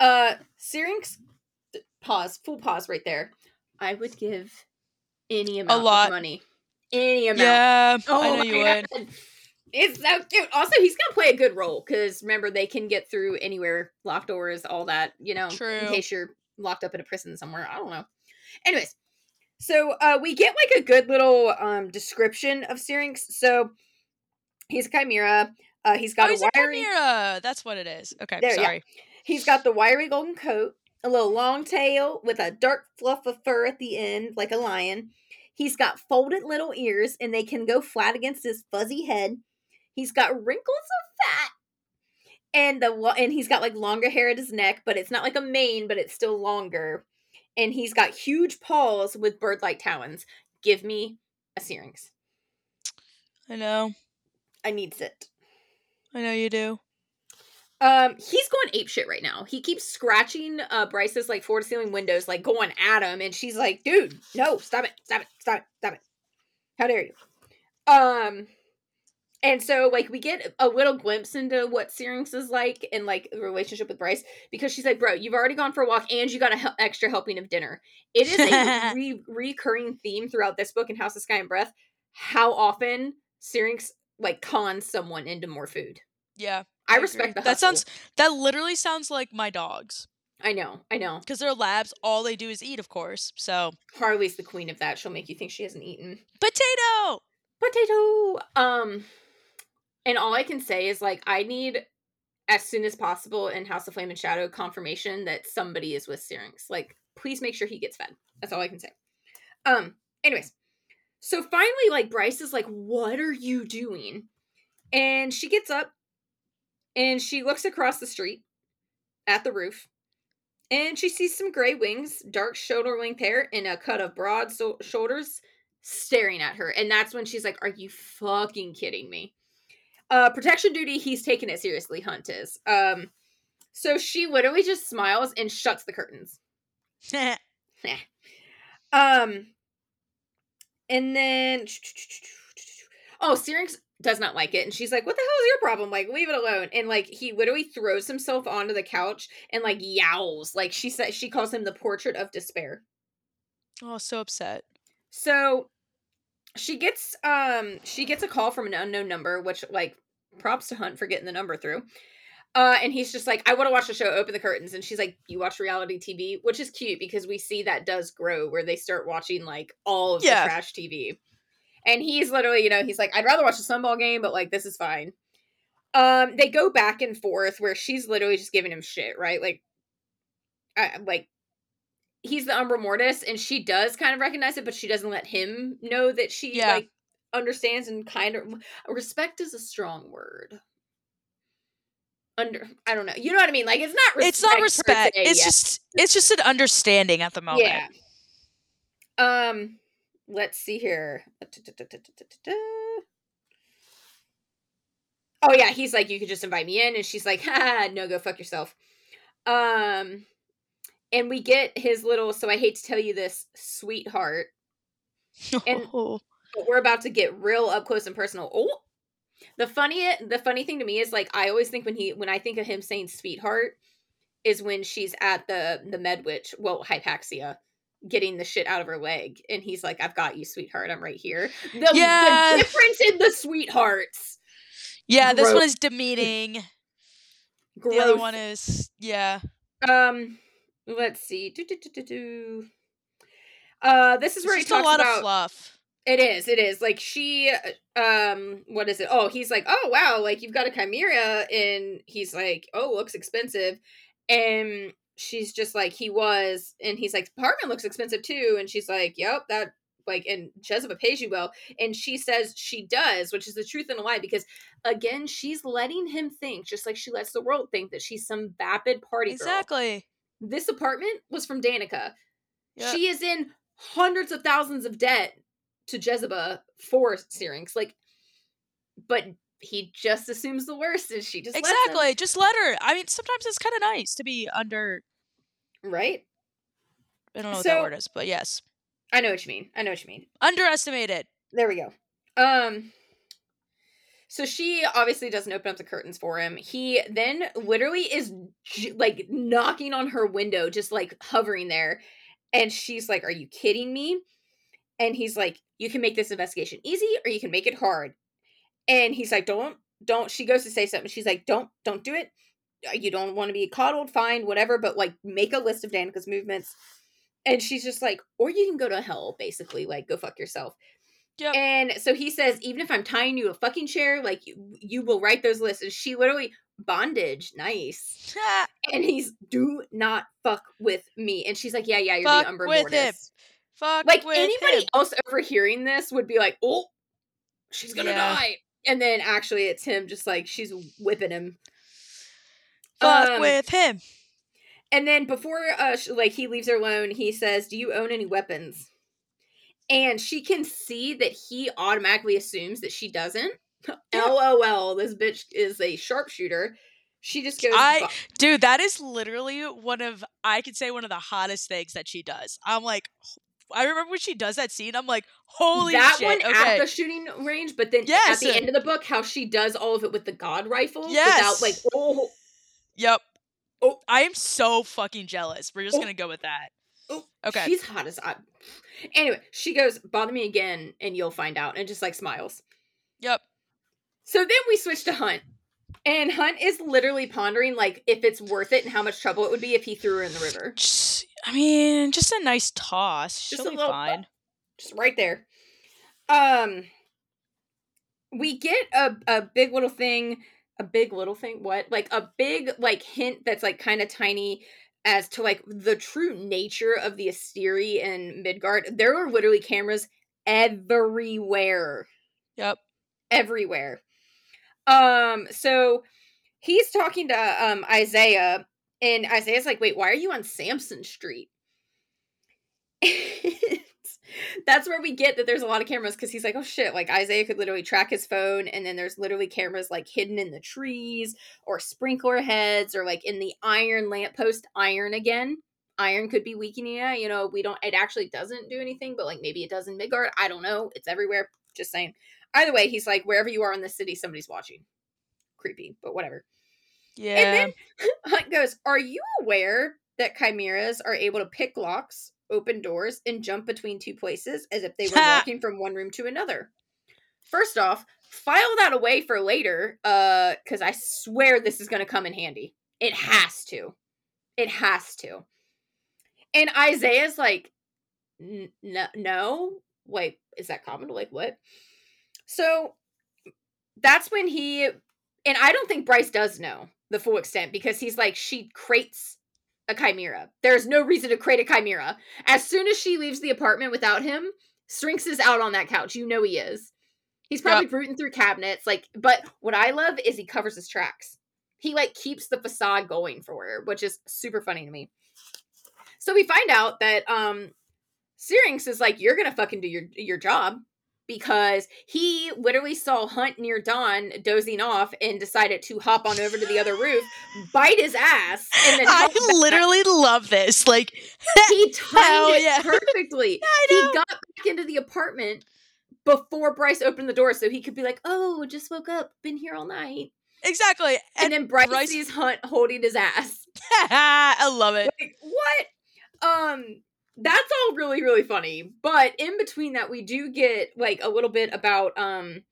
Uh, Syrinx, pause, full pause right there. I would give any amount lot. of money. Any amount. Yeah. Oh I know you would. God. It's so cute. Also, he's gonna play a good role because remember they can get through anywhere, locked doors, all that. You know, True. in case you're locked up in a prison somewhere. I don't know. Anyways, so uh, we get like a good little um description of Syrinx. So he's a chimera. Uh, he's got oh, he's a a wiry. chimera. That's what it is. Okay. There, yeah. sorry. He's got the wiry golden coat, a little long tail with a dark fluff of fur at the end, like a lion. He's got folded little ears, and they can go flat against his fuzzy head. He's got wrinkles of fat, and the and he's got like longer hair at his neck, but it's not like a mane, but it's still longer. And he's got huge paws with bird-like talons. Give me a Syrinx. I know. I needs it. I know you do. Um, he's going ape shit right now. He keeps scratching uh Bryce's like floor to ceiling windows, like going at him, and she's like, "Dude, no, stop it, stop it, stop it, stop it! How dare you?" Um, and so like we get a little glimpse into what Syrinx is like and like the relationship with Bryce because she's like, "Bro, you've already gone for a walk and you got a hel- extra helping of dinner." It is a re- recurring theme throughout this book in House of Sky and Breath. How often Syrinx like cons someone into more food. Yeah. I, respect the That hustle. sounds that literally sounds like my dogs. I know, I know. Because they're labs, all they do is eat, of course. So Harley's the queen of that. She'll make you think she hasn't eaten potato. potato. Um, and all I can say is like I need as soon as possible in House of Flame and Shadow confirmation that somebody is with Syrinx. Like, please make sure he gets fed. That's all I can say. Um. Anyways, so finally, like Bryce is like, "What are you doing?" And she gets up and she looks across the street at the roof and she sees some gray wings, dark shoulder length hair, and a cut of broad so- shoulders staring at her. And that's when she's like, Are you fucking kidding me? Uh, protection duty, he's taking it seriously, Hunt is. Um, so she literally just smiles and shuts the curtains. Um, and then oh, Syrinx does not like it, and she's like, "What the hell is your problem? Like, leave it alone." And like, he literally throws himself onto the couch and like yowls. Like she said, she calls him the portrait of despair. oh, so upset. So she gets um she gets a call from an unknown number, which like props to Hunt for getting the number through. Uh, and he's just like, I want to watch the show. Open the curtains, and she's like, "You watch reality TV," which is cute because we see that does grow where they start watching like all of Yeah. the trash TV. And he's literally, you know, he's like, I'd rather watch a sunball game, but like this is fine. Um, they go back and forth where she's literally just giving him shit, right? Like, I, like he's the Umbra Mortis, and she does kind of recognize it, but she doesn't let him know that she Yeah. like understands and kind of respect is a strong word. Under, I don't know. You know what I mean? Like it's not. Respect it's not respect. It's yet. just it's just an understanding at the moment. yeah. Um, let's see here. Oh yeah, he's like, you could just invite me in, and she's like, ha, no, go fuck yourself. Um, and we get his little. So I hate to tell you this, sweetheart. And- Oh. we're about to get real up close and personal. Oh, the funny the funny thing to me is like I always think when he when I think of him saying sweetheart is when she's at the the med witch, well Hypaxia, getting the shit out of her leg, and he's like, "I've got you, sweetheart. I'm right here." The, Yeah. the difference in the sweethearts. yeah, this one is demeaning. Gross. The other one is yeah. um, let's see. Do, do, do, do, do. Uh, this is It's where he just a lot about of fluff. It is. It is. Like she um what is it? Oh, he's like, "Oh, wow, like you've got a chimera." And he's like, "Oh, looks expensive." And she's just like he was and he's like apartment looks expensive too and she's like yep that like and Jesiba pays you well and she says she does which is the truth and a lie because again she's letting him think just like she lets the world think that she's some vapid party girl. Exactly. this apartment was from Danica Yep. she is in hundreds of thousands of debt to Jesiba for Syrinx like but he just assumes the worst and she just Exactly. Just let her. I mean, sometimes it's kind of nice to be under. right I don't know what So- that word is, but yes, I know what you mean I know what you mean underestimated. There we go. Um so she obviously doesn't open up the curtains for him. He then literally is j- like knocking on her window, just like hovering there. And she's like, Are you kidding me? And he's like, You can make this investigation easy or you can make it hard. And he's like, Don't, don't. She goes to say something. She's like, Don't, don't do it. Uh, You don't want to be coddled, fine, whatever, but like make a list of Danica's movements. And she's just like, Or you can go to hell, basically. Like, go fuck yourself. Yep. And so he says, even if I'm tying you to a fucking chair, like you, you will write those lists. And she literally bondage, nice. And he's do not fuck with me. And she's like, yeah, yeah, you're Fuck the Umber with him. Fuck Like anybody him. else overhearing this would be like, oh, she's gonna Yeah. die. And then actually, it's him, just like she's whipping him. Fuck um, with him. And then before uh sh- like he leaves her alone, he says, "Do you own any weapons?" And she can see that he automatically assumes that she doesn't. LOL, this bitch is a sharpshooter. She just goes, I- "Bu- Dude, that is literally one of I could say one of the hottest things that she does. I'm like I remember when she does that scene, I'm like, holy shit. that shit. one okay. at the shooting range, but then Yes. at the end of the book, how she does all of it with the god rifle Yes. without like oh Yep. Oh. I am so fucking jealous. We're just Oh. gonna go with that. Oh, Okay. She's hot as I. Anyway, she goes, "Bother me again, and you'll find out," and just like smiles. Yep. So then we switch to Hunt, and Hunt is literally pondering like if it's worth it and how much trouble it would be if he threw her in the river, Just, I mean, just a nice toss. Just She'll a be little fine. just right there. Um, we get a a big little thing, a big little thing. What like a big like hint that's like kind of tiny as to like the true nature of the Asteri and Midgard. There are literally cameras everywhere. Yep. everywhere. Um, so he's talking to um Isaiah, and Isaiah's like, "Wait, why are you on Samson Street?" That's where we get that there's a lot of cameras because he's like, "Oh shit!" Like Isaiah could literally track his phone, and then there's literally cameras like hidden in the trees or sprinkler heads or like in the iron lamppost. Iron again. Iron could be weakening it. You know, we don't. It actually doesn't do anything, but like maybe it does in Midgard. I don't know. It's everywhere. Just saying. Either way, he's like, wherever you are in the city, somebody's watching. Creepy, but whatever. Yeah. And then Hunt goes, Are you aware that chimeras are able to pick locks, open doors, and jump between two places as if they were walking from one room to another? First off, file that away for later, uh, because I swear this is gonna come in handy. It has to. It has to. And Isaiah's like, "N- no, no. Wait, is that common? Like what? So that's when he and I don't think Bryce does know the full extent because he's like she creates a chimera. There's no reason to create a chimera. As soon as she leaves the apartment without him, Syrinx is out on that couch. You know he is. He's probably rooting through cabinets. Like, but what I love is he covers his tracks. He like keeps the facade going for her, which is super funny to me. So we find out that um Syrinx is like, you're gonna fucking do your your job because he literally saw Hunt near dawn dozing off and decided to hop on over to the other roof, bite his ass, and then I hop back. literally love this. Like, he timed it yeah. perfectly. He got back into the apartment before Bryce opened the door, so he could be like, "Oh, just woke up, been here all night," exactly. and, And, then Bryce, Bryce- sees Hunt holding his ass. I love it. like what um that's all really really funny. But in between that we do get like a little bit about um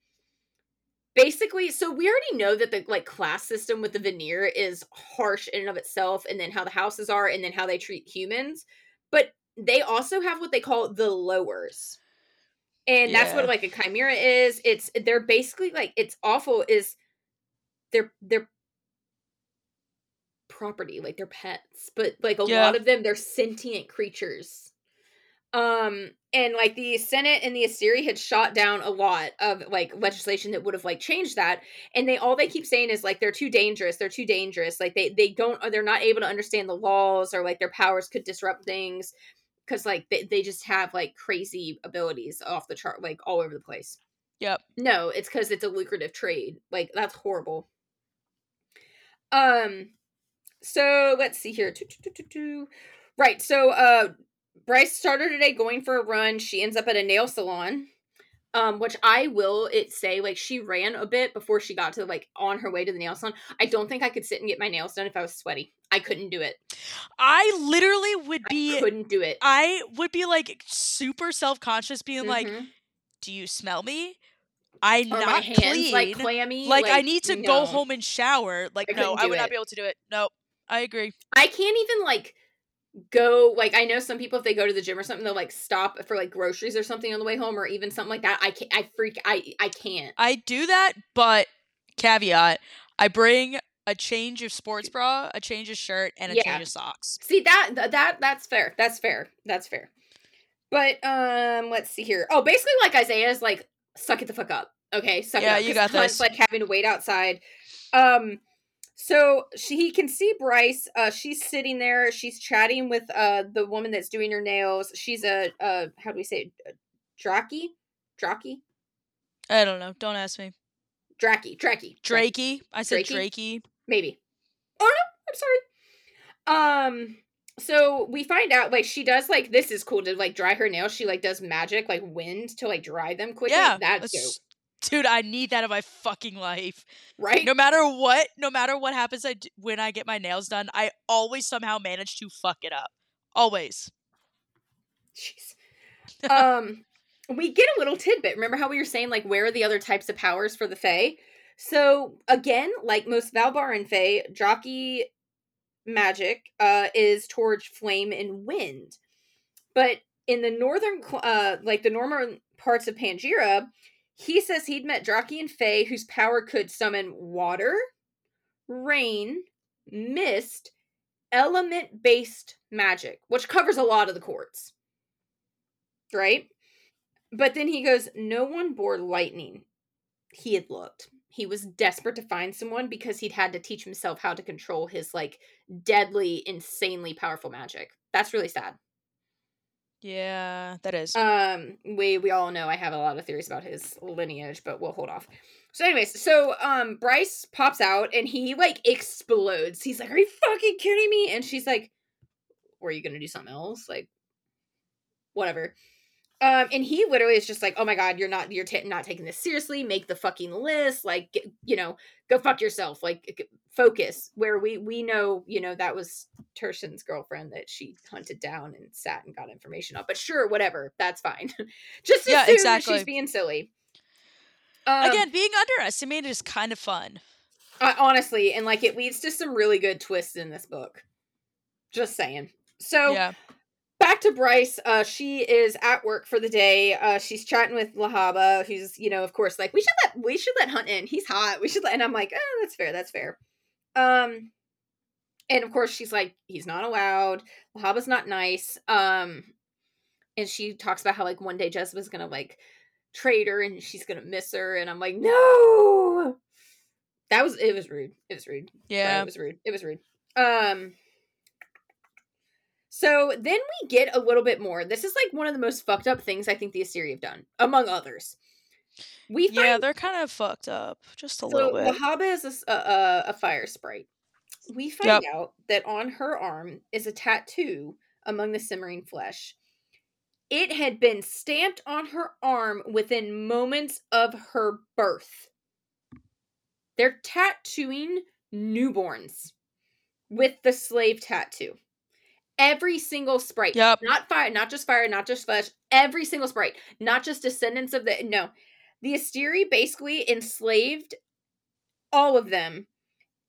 basically so we already know that the like class system with the Vanir is harsh in and of itself and then how the houses are and then how they treat humans. But they also have what they call the lowers. And that's what like a chimera is. It's they're basically like it's awful is they're they're property, like they're pets. But like a Yeah. lot of them, they're sentient creatures. Um, and like the Senate and the Asteri had shot down a lot of like legislation that would have like changed that. And they all they keep saying is like they're too dangerous, they're too dangerous. Like they they don't they're not able to understand the laws or like their powers could disrupt things because like they, they just have like crazy abilities off the chart, like all over the place. Yep. No, it's because it's a lucrative trade. Like that's horrible. Um, so let's see here. Right. So uh Bryce started today going for a run. She ends up at a nail salon. Um, which I will it say like she ran a bit before she got to like on her way to the nail salon. I don't think I could sit and get my nails done if I was sweaty. I couldn't do it. I literally would be I couldn't do it. I would be like super self-conscious being like, Mhm. "Do you smell me? I'm or not hands clean. like clammy. Like, I need to no. go home and shower. Like I no, I would not be able to do it. Nope. I agree. I can't even like go like I know some people if they go to the gym or something they'll like stop for like groceries or something on the way home or even something like that. I can't I freak I I can't. I do that, but caveat, I bring a change of sports bra, a change of shirt, and a Yeah. change of socks. See that that that's fair. That's fair. That's fair. But um let's see here. Oh, basically like Isaiah's like suck it the fuck up. Okay, suck Yeah, it up. you got this. like having to wait outside. Um so she he can see Bryce. Uh she's sitting there. She's chatting with uh the woman that's doing her nails. She's a uh how do we say it? Draki? Draki? I don't know. Don't ask me. Draki. Draki. Drakey. I said Drakey? Maybe. Oh no, I'm sorry. Um so we find out like she does like this is cool to like dry her nails. She like does magic like wind to like dry them quickly. Yeah. that's dope, Dude, I need that in my fucking life. right? No matter what, no matter what happens I when I get my nails done, I always somehow manage to fuck it up. Always. Jeez. um we get a little tidbit. Remember how we were saying like where are the other types of powers for the Fae? So again, like most Valbar and Fae, jockey magic uh is towards flame and wind. But in the northern uh like the northern parts of Pangera, he says he'd met Draki and Fae whose power could summon water, rain, mist, element based magic, which covers a lot of the courts. Right? But then he goes, No one bore lightning. He had looked. He was desperate to find someone because he'd had to teach himself how to control his like deadly, insanely powerful magic. That's really sad. Yeah, that is. Um, we we all know I have a lot of theories about his lineage, but we'll hold off. So, anyways, so um, Bryce pops out and he like explodes. He's like, "Are you fucking kidding me?" And she's like, "Were you gonna do something else? Like, whatever." Um, and he literally is just like, "Oh my god, you're not you're ta- not taking this seriously. Make the fucking list. Like, get, you know, go fuck yourself. Like, focus." Where we we know, you know, that was Tertian's girlfriend that she hunted down and sat and got information on. But sure, whatever, that's fine. just Yeah, exactly. she's being silly. Um, Again, being underestimated is kind of fun. I- honestly, and like it leads to some really good twists in this book. Just saying. So yeah. Back to Bryce. Uh, she is at work for the day. Uh, she's chatting with Lehabah, who's you know, of course, like we should let we should let Hunt in. He's hot. We should let. And I'm like, oh, that's fair. That's fair. Um, and of course, she's like, he's not allowed. Lehabah's not nice. Um, and she talks about how like one day Jesiba's gonna like trade her and she's gonna miss her. And I'm like, no. That was it. Was rude. It was rude. Yeah. it was rude. It was rude. Um. So then we get a little bit more. This is like one of the most fucked up things I think the Assyria have done, among others. We find Yeah, they're kind of fucked up. Just a so little bit. Lehabah is a fire sprite. We find out that on her arm is a tattoo among the simmering flesh. It had been stamped on her arm within moments of her birth. They're tattooing newborns with the slave tattoo. Every single sprite. Yep. Not fire, not just fire, not just flesh. Every single sprite. Not just descendants of the no. The Asteri basically enslaved all of them.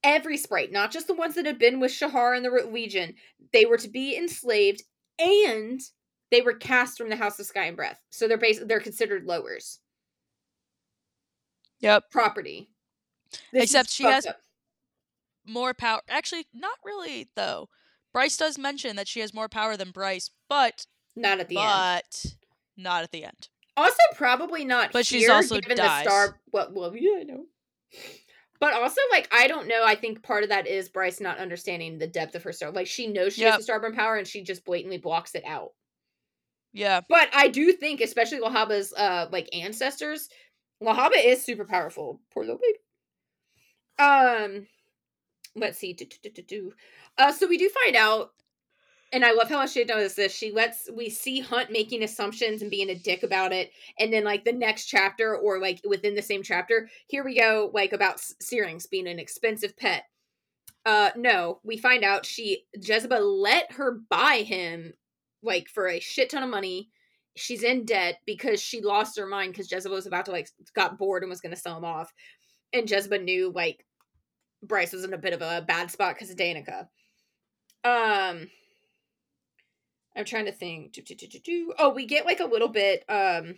Every sprite, not just the ones that had been with Shahar and the Legion. They were to be enslaved and they were cast from the House of Sky and Breath. So they're basically they're considered lowers. Yep. Property. This Except she has- up. more power. Actually, not really though. Bryce does mention that she has more power than Bryce, but Not at the end. but not at the end. Also, probably not. But she's also given dies. the star. Well, well, yeah, I know. But also, like, I don't know. I think part of that is Bryce not understanding the depth of her star. Like, she knows she Yep. has the starborn power, and she just blatantly blocks it out. Yeah. But I do think, especially Lehabah's uh like ancestors, Lehabah is super powerful. Poor little baby. Um, let's see. Do, do, do. Uh, so we do find out, and I love how she does this. She lets we see Hunt making assumptions and being a dick about it, and then like the next chapter or like within the same chapter, here we go like about Syrinx being an expensive pet. Uh, no, we find out she Jesiba let her buy him like for a shit ton of money. She's in debt because she lost her mind because Jesiba was about to like got bored and was going to sell him off, and Jesiba knew like Bryce was in a bit of a bad spot because of Danica. Um, I'm trying to think. Do, do, do. Oh, we get like a little bit, um,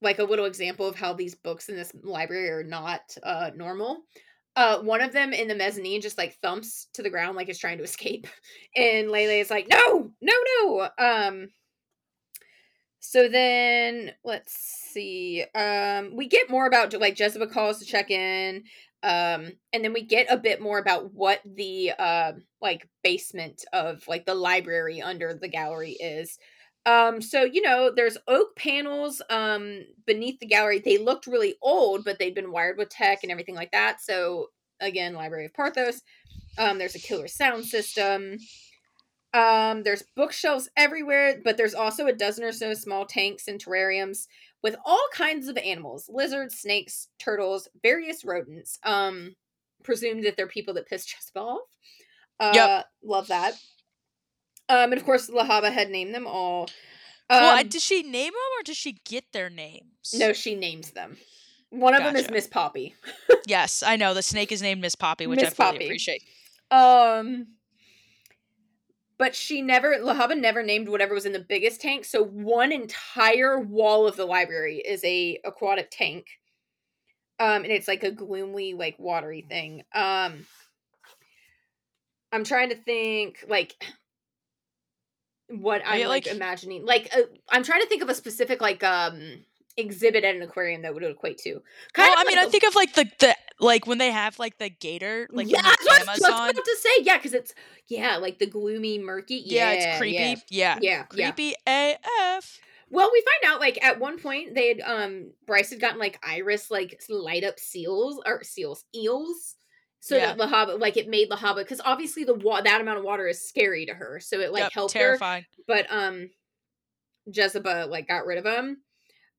like a little example of how these books in this library are not uh normal. Uh, one of them in the mezzanine just like thumps to the ground like it's trying to escape, and Lele is like, "No, no, no!" Um, so then let's see. Um, we get more about like Jessica calls to check in. Um, and then we get a bit more about what the uh like basement of like the library under the gallery is. Um, so you know, there's oak panels um beneath the gallery. They looked really old, but they'd been wired with tech and everything like that. So again, Library of Parthos. Um, there's a killer sound system. Um, there's bookshelves everywhere, but there's also a dozen or so small tanks and terrariums with all kinds of animals lizards, snakes, turtles, various rodents. Um, presumed that they're people that piss Jesiba off. Uh, Yep. Love that. Um, and of course, Lehabah had named them all. Um, well, I- does she name them or does she get their names? no, she names them. One of them is Miss Poppy. Yes, I know. The snake is named Miss Poppy, which I Miss fully Poppy. appreciate. Um, but she never, Lehabah never named whatever was in the biggest tank. So one entire wall of the library is a aquatic tank. Um, and it's like a gloomy, like watery thing. Um, I'm trying to think, like, what I'm like, like- imagining. Like, uh, I'm trying to think of a specific like um exhibit at an aquarium that would equate to. Kind Well, of I mean, I think of like the the like when they have like the gator, like yeah, that's what I was about to say. Yeah, because it's yeah, like the gloomy, murky. Yeah, Yeah, it's creepy. Yeah, Yeah, yeah, yeah. creepy AF. Well, we find out like at one point they had um Bryce had gotten like iris like light up seals or seals eels. So Yeah. that the hobbit like it made the hobbit because obviously the wa- that amount of water is scary to her, so it like yep, helped her. terrifying. But um, Jesiba like got rid of them,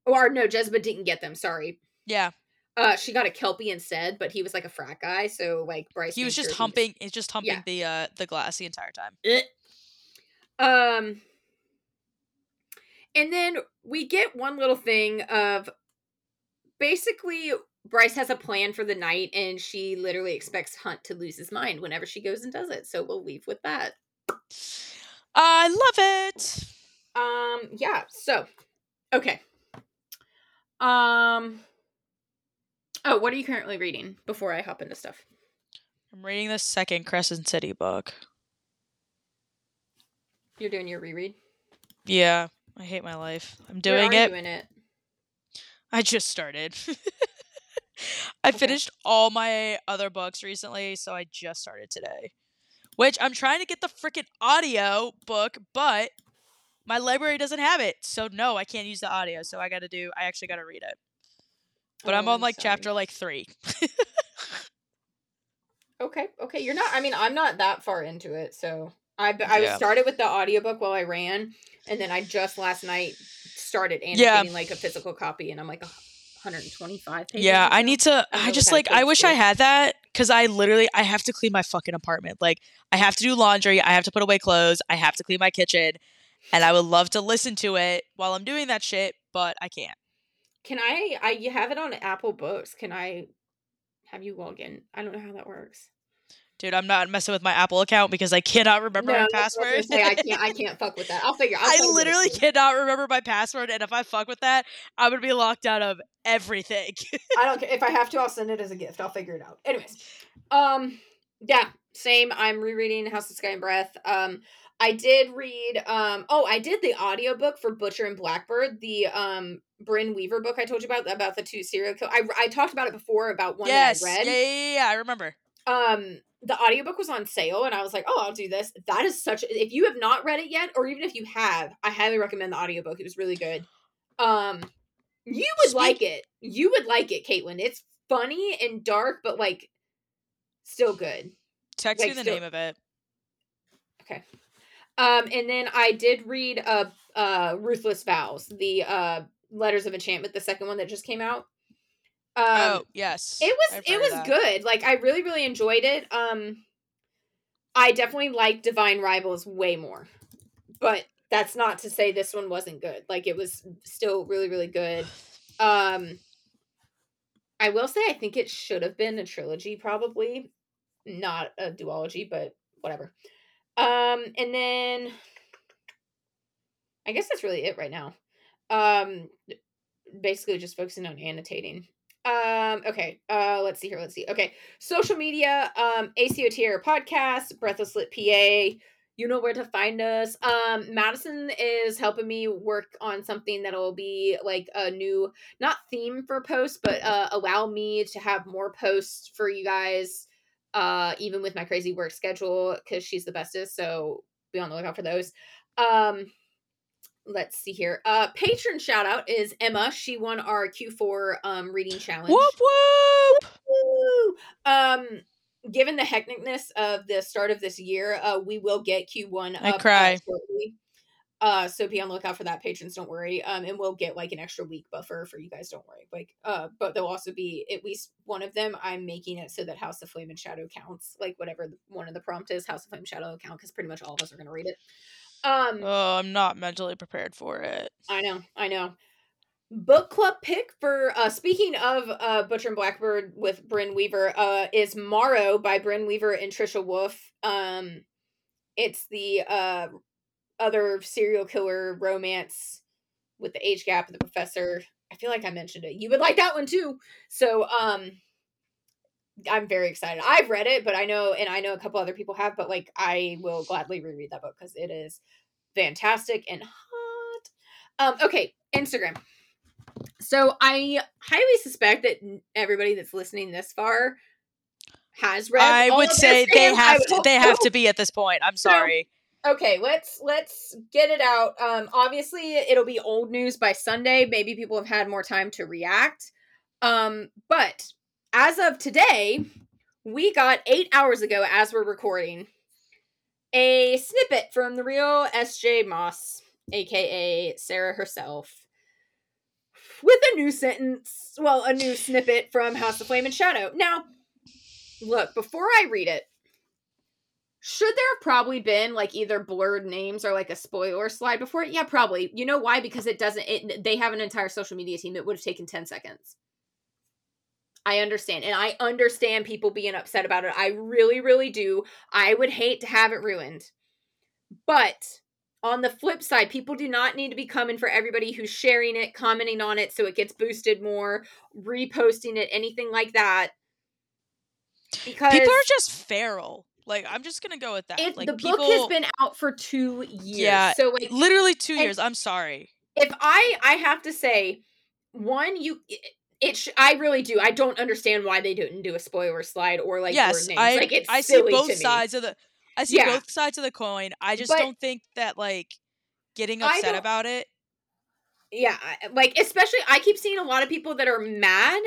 or no, Jesiba didn't get them. Sorry, Yeah, uh, she got a kelpie instead, but he was like a frat guy, so like Bryce. he was just sure humping. He's just humping Yeah. the uh the glass the entire time. Eh. Um, and then we get one little thing of basically Bryce has a plan for the night, and she literally expects Hunt to lose his mind whenever she goes and does it. So we'll leave with that. I love it. Um, yeah. So, okay. Um. Oh, what are you currently reading before I hop into stuff? I'm reading the second Crescent City book. You're doing your reread. Yeah, I hate my life. I'm doing it. in it. I just started. I Okay. finished all my other books recently, so I just started today. Which I'm trying to get the freaking audio book, but my library doesn't have it. So no, I can't use the audio. So I got to do I actually got to read it. But I'm Oh, on like sorry. chapter like 3. Okay, okay. You're not. I mean, I'm not that far into it, so I I Yeah. started with the audiobook while I ran, and then I just last night started Yeah. annotating like a physical copy, and I'm like 125 pages. Yeah, I need to. I I just like. I wish I had that because I literally I have to clean my fucking apartment. Like I have to do laundry. I have to put away clothes. I have to clean my kitchen, and I would love to listen to it while I'm doing that shit, but I can't. Can I? I you have it on Apple Books. Can I have you log in? I don't know how that works. Dude, I'm not messing with my Apple account because I cannot remember my I was password. say. I can't. I can't fuck with that. I'll figure. I'll I literally cannot remember my password, and if I fuck with that, I'm gonna be locked out of everything. I don't care if I have to. I'll send it as a gift. I'll figure it out. Anyways, Um, yeah, same. I'm rereading House of Sky and Breath. Um, I did read. Um, oh, I did the audiobook for Butcher and Blackbird, the um Brynne Weaver book I told you about about the two serial kill. I I talked about it before about one yes. that I read. Yeah, yeah, yeah, I remember. Um, the audiobook was on sale, and I was like, oh, I'll do this. That is such. If you have not read it yet, or even if you have, I highly recommend the audiobook. It was really good. Um, you would Speak- like it. You would like it, Caitlin. It's funny and dark, but like still good. Text Like, me the still- name of it. Um, and then I did read uh uh Ruthless Vows, the uh Letters of Enchantment, the second one that just came out. Um oh, yes. it was it was that. good. Like I really, really enjoyed it. Um I definitely like Divine Rivals way more. But that's not to say this one wasn't good. Like it was still really, really good. Um I will say I think it should have been a trilogy, probably. Not a duology, but whatever. Um, and then I guess that's really it right now. Um basically just focusing on annotating. Um, okay, uh let's see here, let's see. Okay, social media, um ACOTR podcast, Breathless Lit PA. You know where to find us. Um, Madison is helping me work on something that'll be like a new, not theme for posts, but uh, allow me to have more posts for you guys uh even with my crazy work schedule because she's the bestest so be on the lookout for those um let's see here uh patron shout out is emma she won our q4 um reading challenge Whoop whoop! Um given the hecticness of the start of this year uh we will get q1 I up, cry. shortly. Uh so be on the lookout for that patrons don't worry um and we'll get like an extra week buffer for you guys don't worry like uh but there'll also be at least one of them i'm making it so that house of flame and shadow counts like whatever the, one of the prompt is house of flame shadow count because pretty much all of us are going to read it um Oh, I'm not mentally prepared for it. I know, I know. Book club pick for uh speaking of uh Butcher and Blackbird with Brynne Weaver uh is Morrow by Brynne Weaver and Trisha Wolfe. Um it's the uh other serial killer romance with the age gap of the professor. I feel like I mentioned it. You would like that one too. So um I'm very excited. I've read it, but I know and I know a couple other people have, but like I will gladly reread that book because it is fantastic and hot. Um, okay, Instagram. So I highly suspect that everybody that's listening this far has read. I would say they have to, they have to be at this point. I'm So- sorry. Okay, let's let's get it out. Um, obviously it'll be old news by Sunday. Maybe people have had more time to react. Um, but as of today, we got eight hours ago, as we're recording, a snippet from the real S.J. Maas, aka Sarah herself, with a new sentence. Well, a new snippet from House of Flame and Shadow. Now, look, before I read it, should there have probably been like either blurred names or like a spoiler slide before it? Yeah, probably. You know why? Because it doesn't. It they have an entire social media team. It would have taken ten seconds. I understand, and I understand people being upset about it. I really, really do. I would hate to have it ruined, but on the flip side, people do not need to be coming for everybody who's sharing it, commenting on it, so it gets boosted more, reposting it, anything like that. Because People are just feral. Like I'm just gonna go with that. it, like the people, book has been out for two years. Yeah, so like literally two years. I'm sorry. if I I have to say, one you it, it sh- I really do. I don't understand why they didn't do a spoiler slide or like yes. I like it's I see both sides of the I see Yeah. both sides of the coin. I just But- don't think that like getting upset about it. Yeah, like especially I keep seeing a lot of people that are mad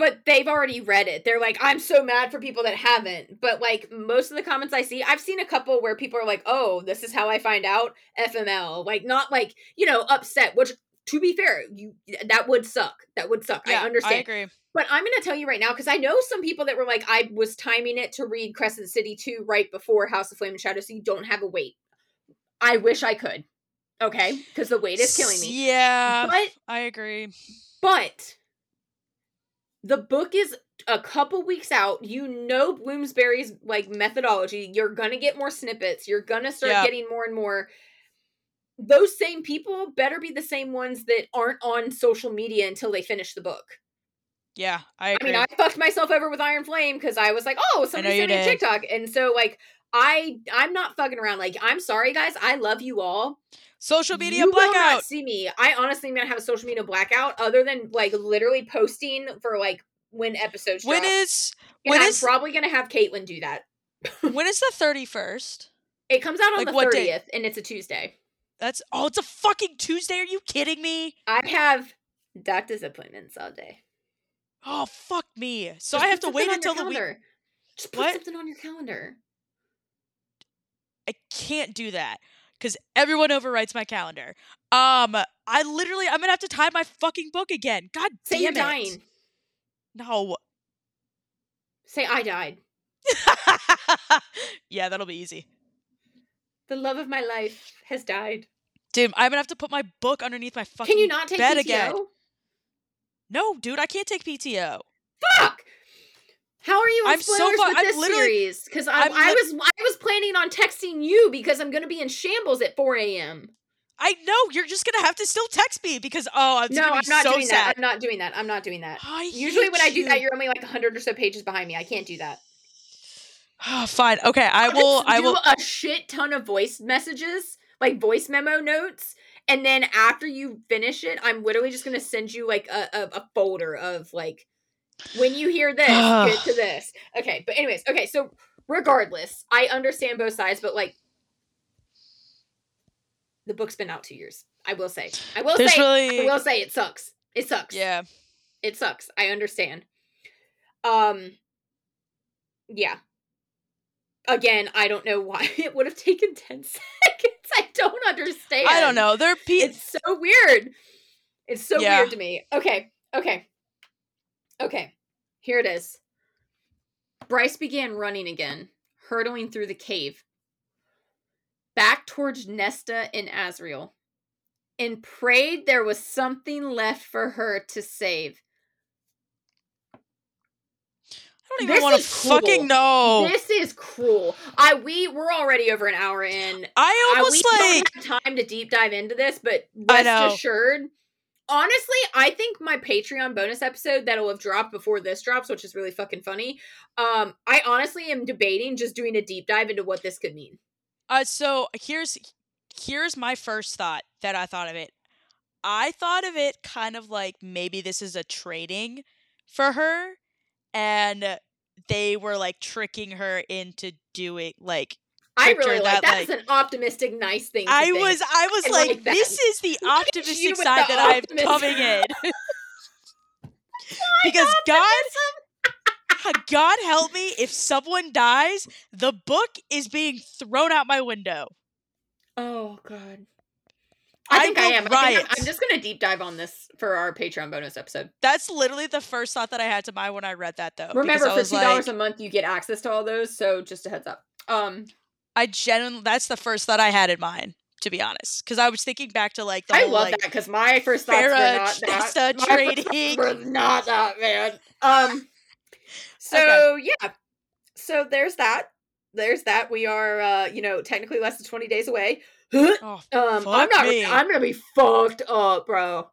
but they've already read it. They're like I'm so mad for people that haven't. But like most of the comments I see, I've seen a couple where people are like, "Oh, this is how I find out FML." Like not like, you know, upset, which to be fair, you that would suck. That would suck. Yeah, I understand. I agree. But I'm going to tell you right now because I know some people that were like, I was timing it to read Crescent City 2 right before House of Flame and Shadow, so you don't have a wait. I wish I could. Okay? Because the wait is killing me. Yeah, But, I agree. but, the book is a couple weeks out. You know Bloomsbury's like methodology. You're going to get more snippets. You're going to start Yeah. getting more and more. Those same people better be the same ones that aren't on social media until they finish the book. Yeah, I I mean, I fucked myself over with Iron Flame because I was like, oh, somebody you sent me a. TikTok, and so like I I'm not fucking around. Like I'm sorry, guys. I love you all. Social media you will not blackout. see me. I honestly am gonna have a social media blackout, other than like literally posting for like when episodes When drop. is and when I'm is probably gonna have Caitlin do that. when is the thirty first? It comes out on Like, the thirtieth, and it's a Tuesday. That's oh, it's a fucking Tuesday. Are you kidding me? I have doctor's appointments all day. Oh fuck me. So Just I have to wait until the week. Just put What? something on your calendar. I can't do that because everyone overwrites my calendar. Um, I literally I'm gonna have to tie my fucking book again. God Say damn you're it. dying. No. Say I died. yeah, that'll be easy. The love of my life has died. Dude, I'm gonna have to put my book underneath my fucking Can you not take bed PTO? again. No, dude, I can't take PTO. Fuck. How are you in I'm so spoilers fu- with I'm this series? Because I, I'm I was I was planning on texting you because I'm gonna be in shambles at 4 a.m. I know you're just gonna have to still text me because oh, it's No, I'm not so doing sad. that. I'm not doing that. I'm not doing that. I Usually when I do that, you. you're only like 100 or so pages behind me. I can't do that. Oh, Fine. Okay, I I'll will. I do will. a shit ton of voice messages, like voice memo notes, and then after you finish it, I'm literally just gonna send you like a, a, a folder of like when you hear this, get to this. Okay, but anyways, okay, so regardless, I understand both sides, but like the book's been out two years. I will say. I will There's say really. I will say it sucks. It sucks. Yeah. It sucks. I understand. Um yeah. Again, I don't know why it would have taken 10 seconds. I don't understand. I don't know. They're pe- It's so weird. It's so Yeah. weird to me. Okay. Okay. Okay. Here it is. Bryce began running again, hurtling through the cave. Back towards Nesta and Azriel. And prayed there was something left for her to save. I don't even This want to fucking know. This is cruel. I we we're already over an hour in. I I, almost we like. don't have time to deep dive into this, but I rest know. assured. Honestly, I think my Patreon bonus episode that'll have dropped before this drops, which is really fucking funny. Um, I honestly am debating just doing a deep dive into what this could mean. Uh, so here's here's my first thought that I thought of it. I thought of it kind of like maybe this is a trading for her, and they were like tricking her into doing like. I really like that, that's an optimistic, nice thing. To I think. was I was I like, like this is the Look at you optimistic side the that I'm optimism. coming in. because God God help me if someone dies, the book is being thrown out my window. Oh god. I I think I, will am. I think I'm. I'm just gonna deep dive on this for our Patreon bonus episode. That's literally the first thought that I had to mind when I read that though. Remember, I for two dollars like, a month, you get access to all those. So just a heads up. Um, I genuinely that's the first thought I had in mind, to be honest. Because I was thinking back to like the I whole love like that because my first thoughts were not that. My trading. were not that, man. Um, so yeah, so there's that. There's that. We are, uh, you know, technically less than twenty days away. um, oh, I'm not. me. I'm gonna be fucked up, bro.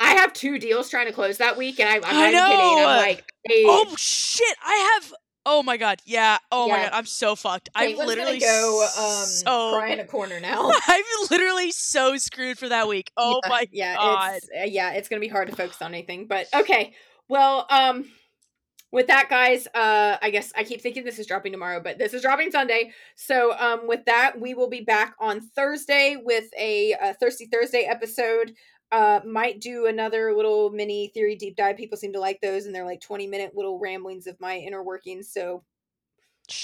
I have two deals trying to close that week, and I, I'm not kidding. I'm like, hey, oh shit! I have. Oh my god! Yeah. Oh my god! I'm so fucked. I'm literally go um, so. cry in a corner now. I'm literally so screwed for that week. Oh yeah, my yeah, god! It's, uh, yeah, it's gonna be hard to focus on anything. But okay, well, um, with that, guys, uh, I guess I keep thinking this is dropping tomorrow, but this is dropping Sunday. So, um, with that, we will be back on Thursday with a, a Thirsty Thursday episode. Uh, might do another little mini theory deep dive. People seem to like those, and they're like twenty minute little ramblings of my inner workings. So,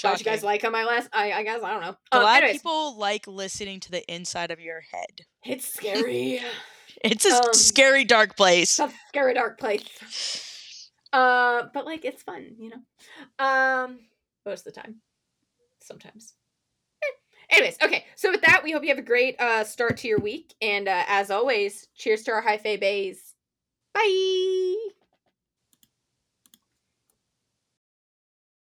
glad you guys like them. I last, I, I guess I don't know. Um, Glad anyways, people like listening to the inside of your head. it's scary. It's a Um, scary dark place. A scary dark place. Uh, but like it's fun, you know. Um, most of the time. Sometimes. Anyways, okay. So with that, we hope you have a great uh start to your week, and uh, as always, cheers to our high fae bays. Bye.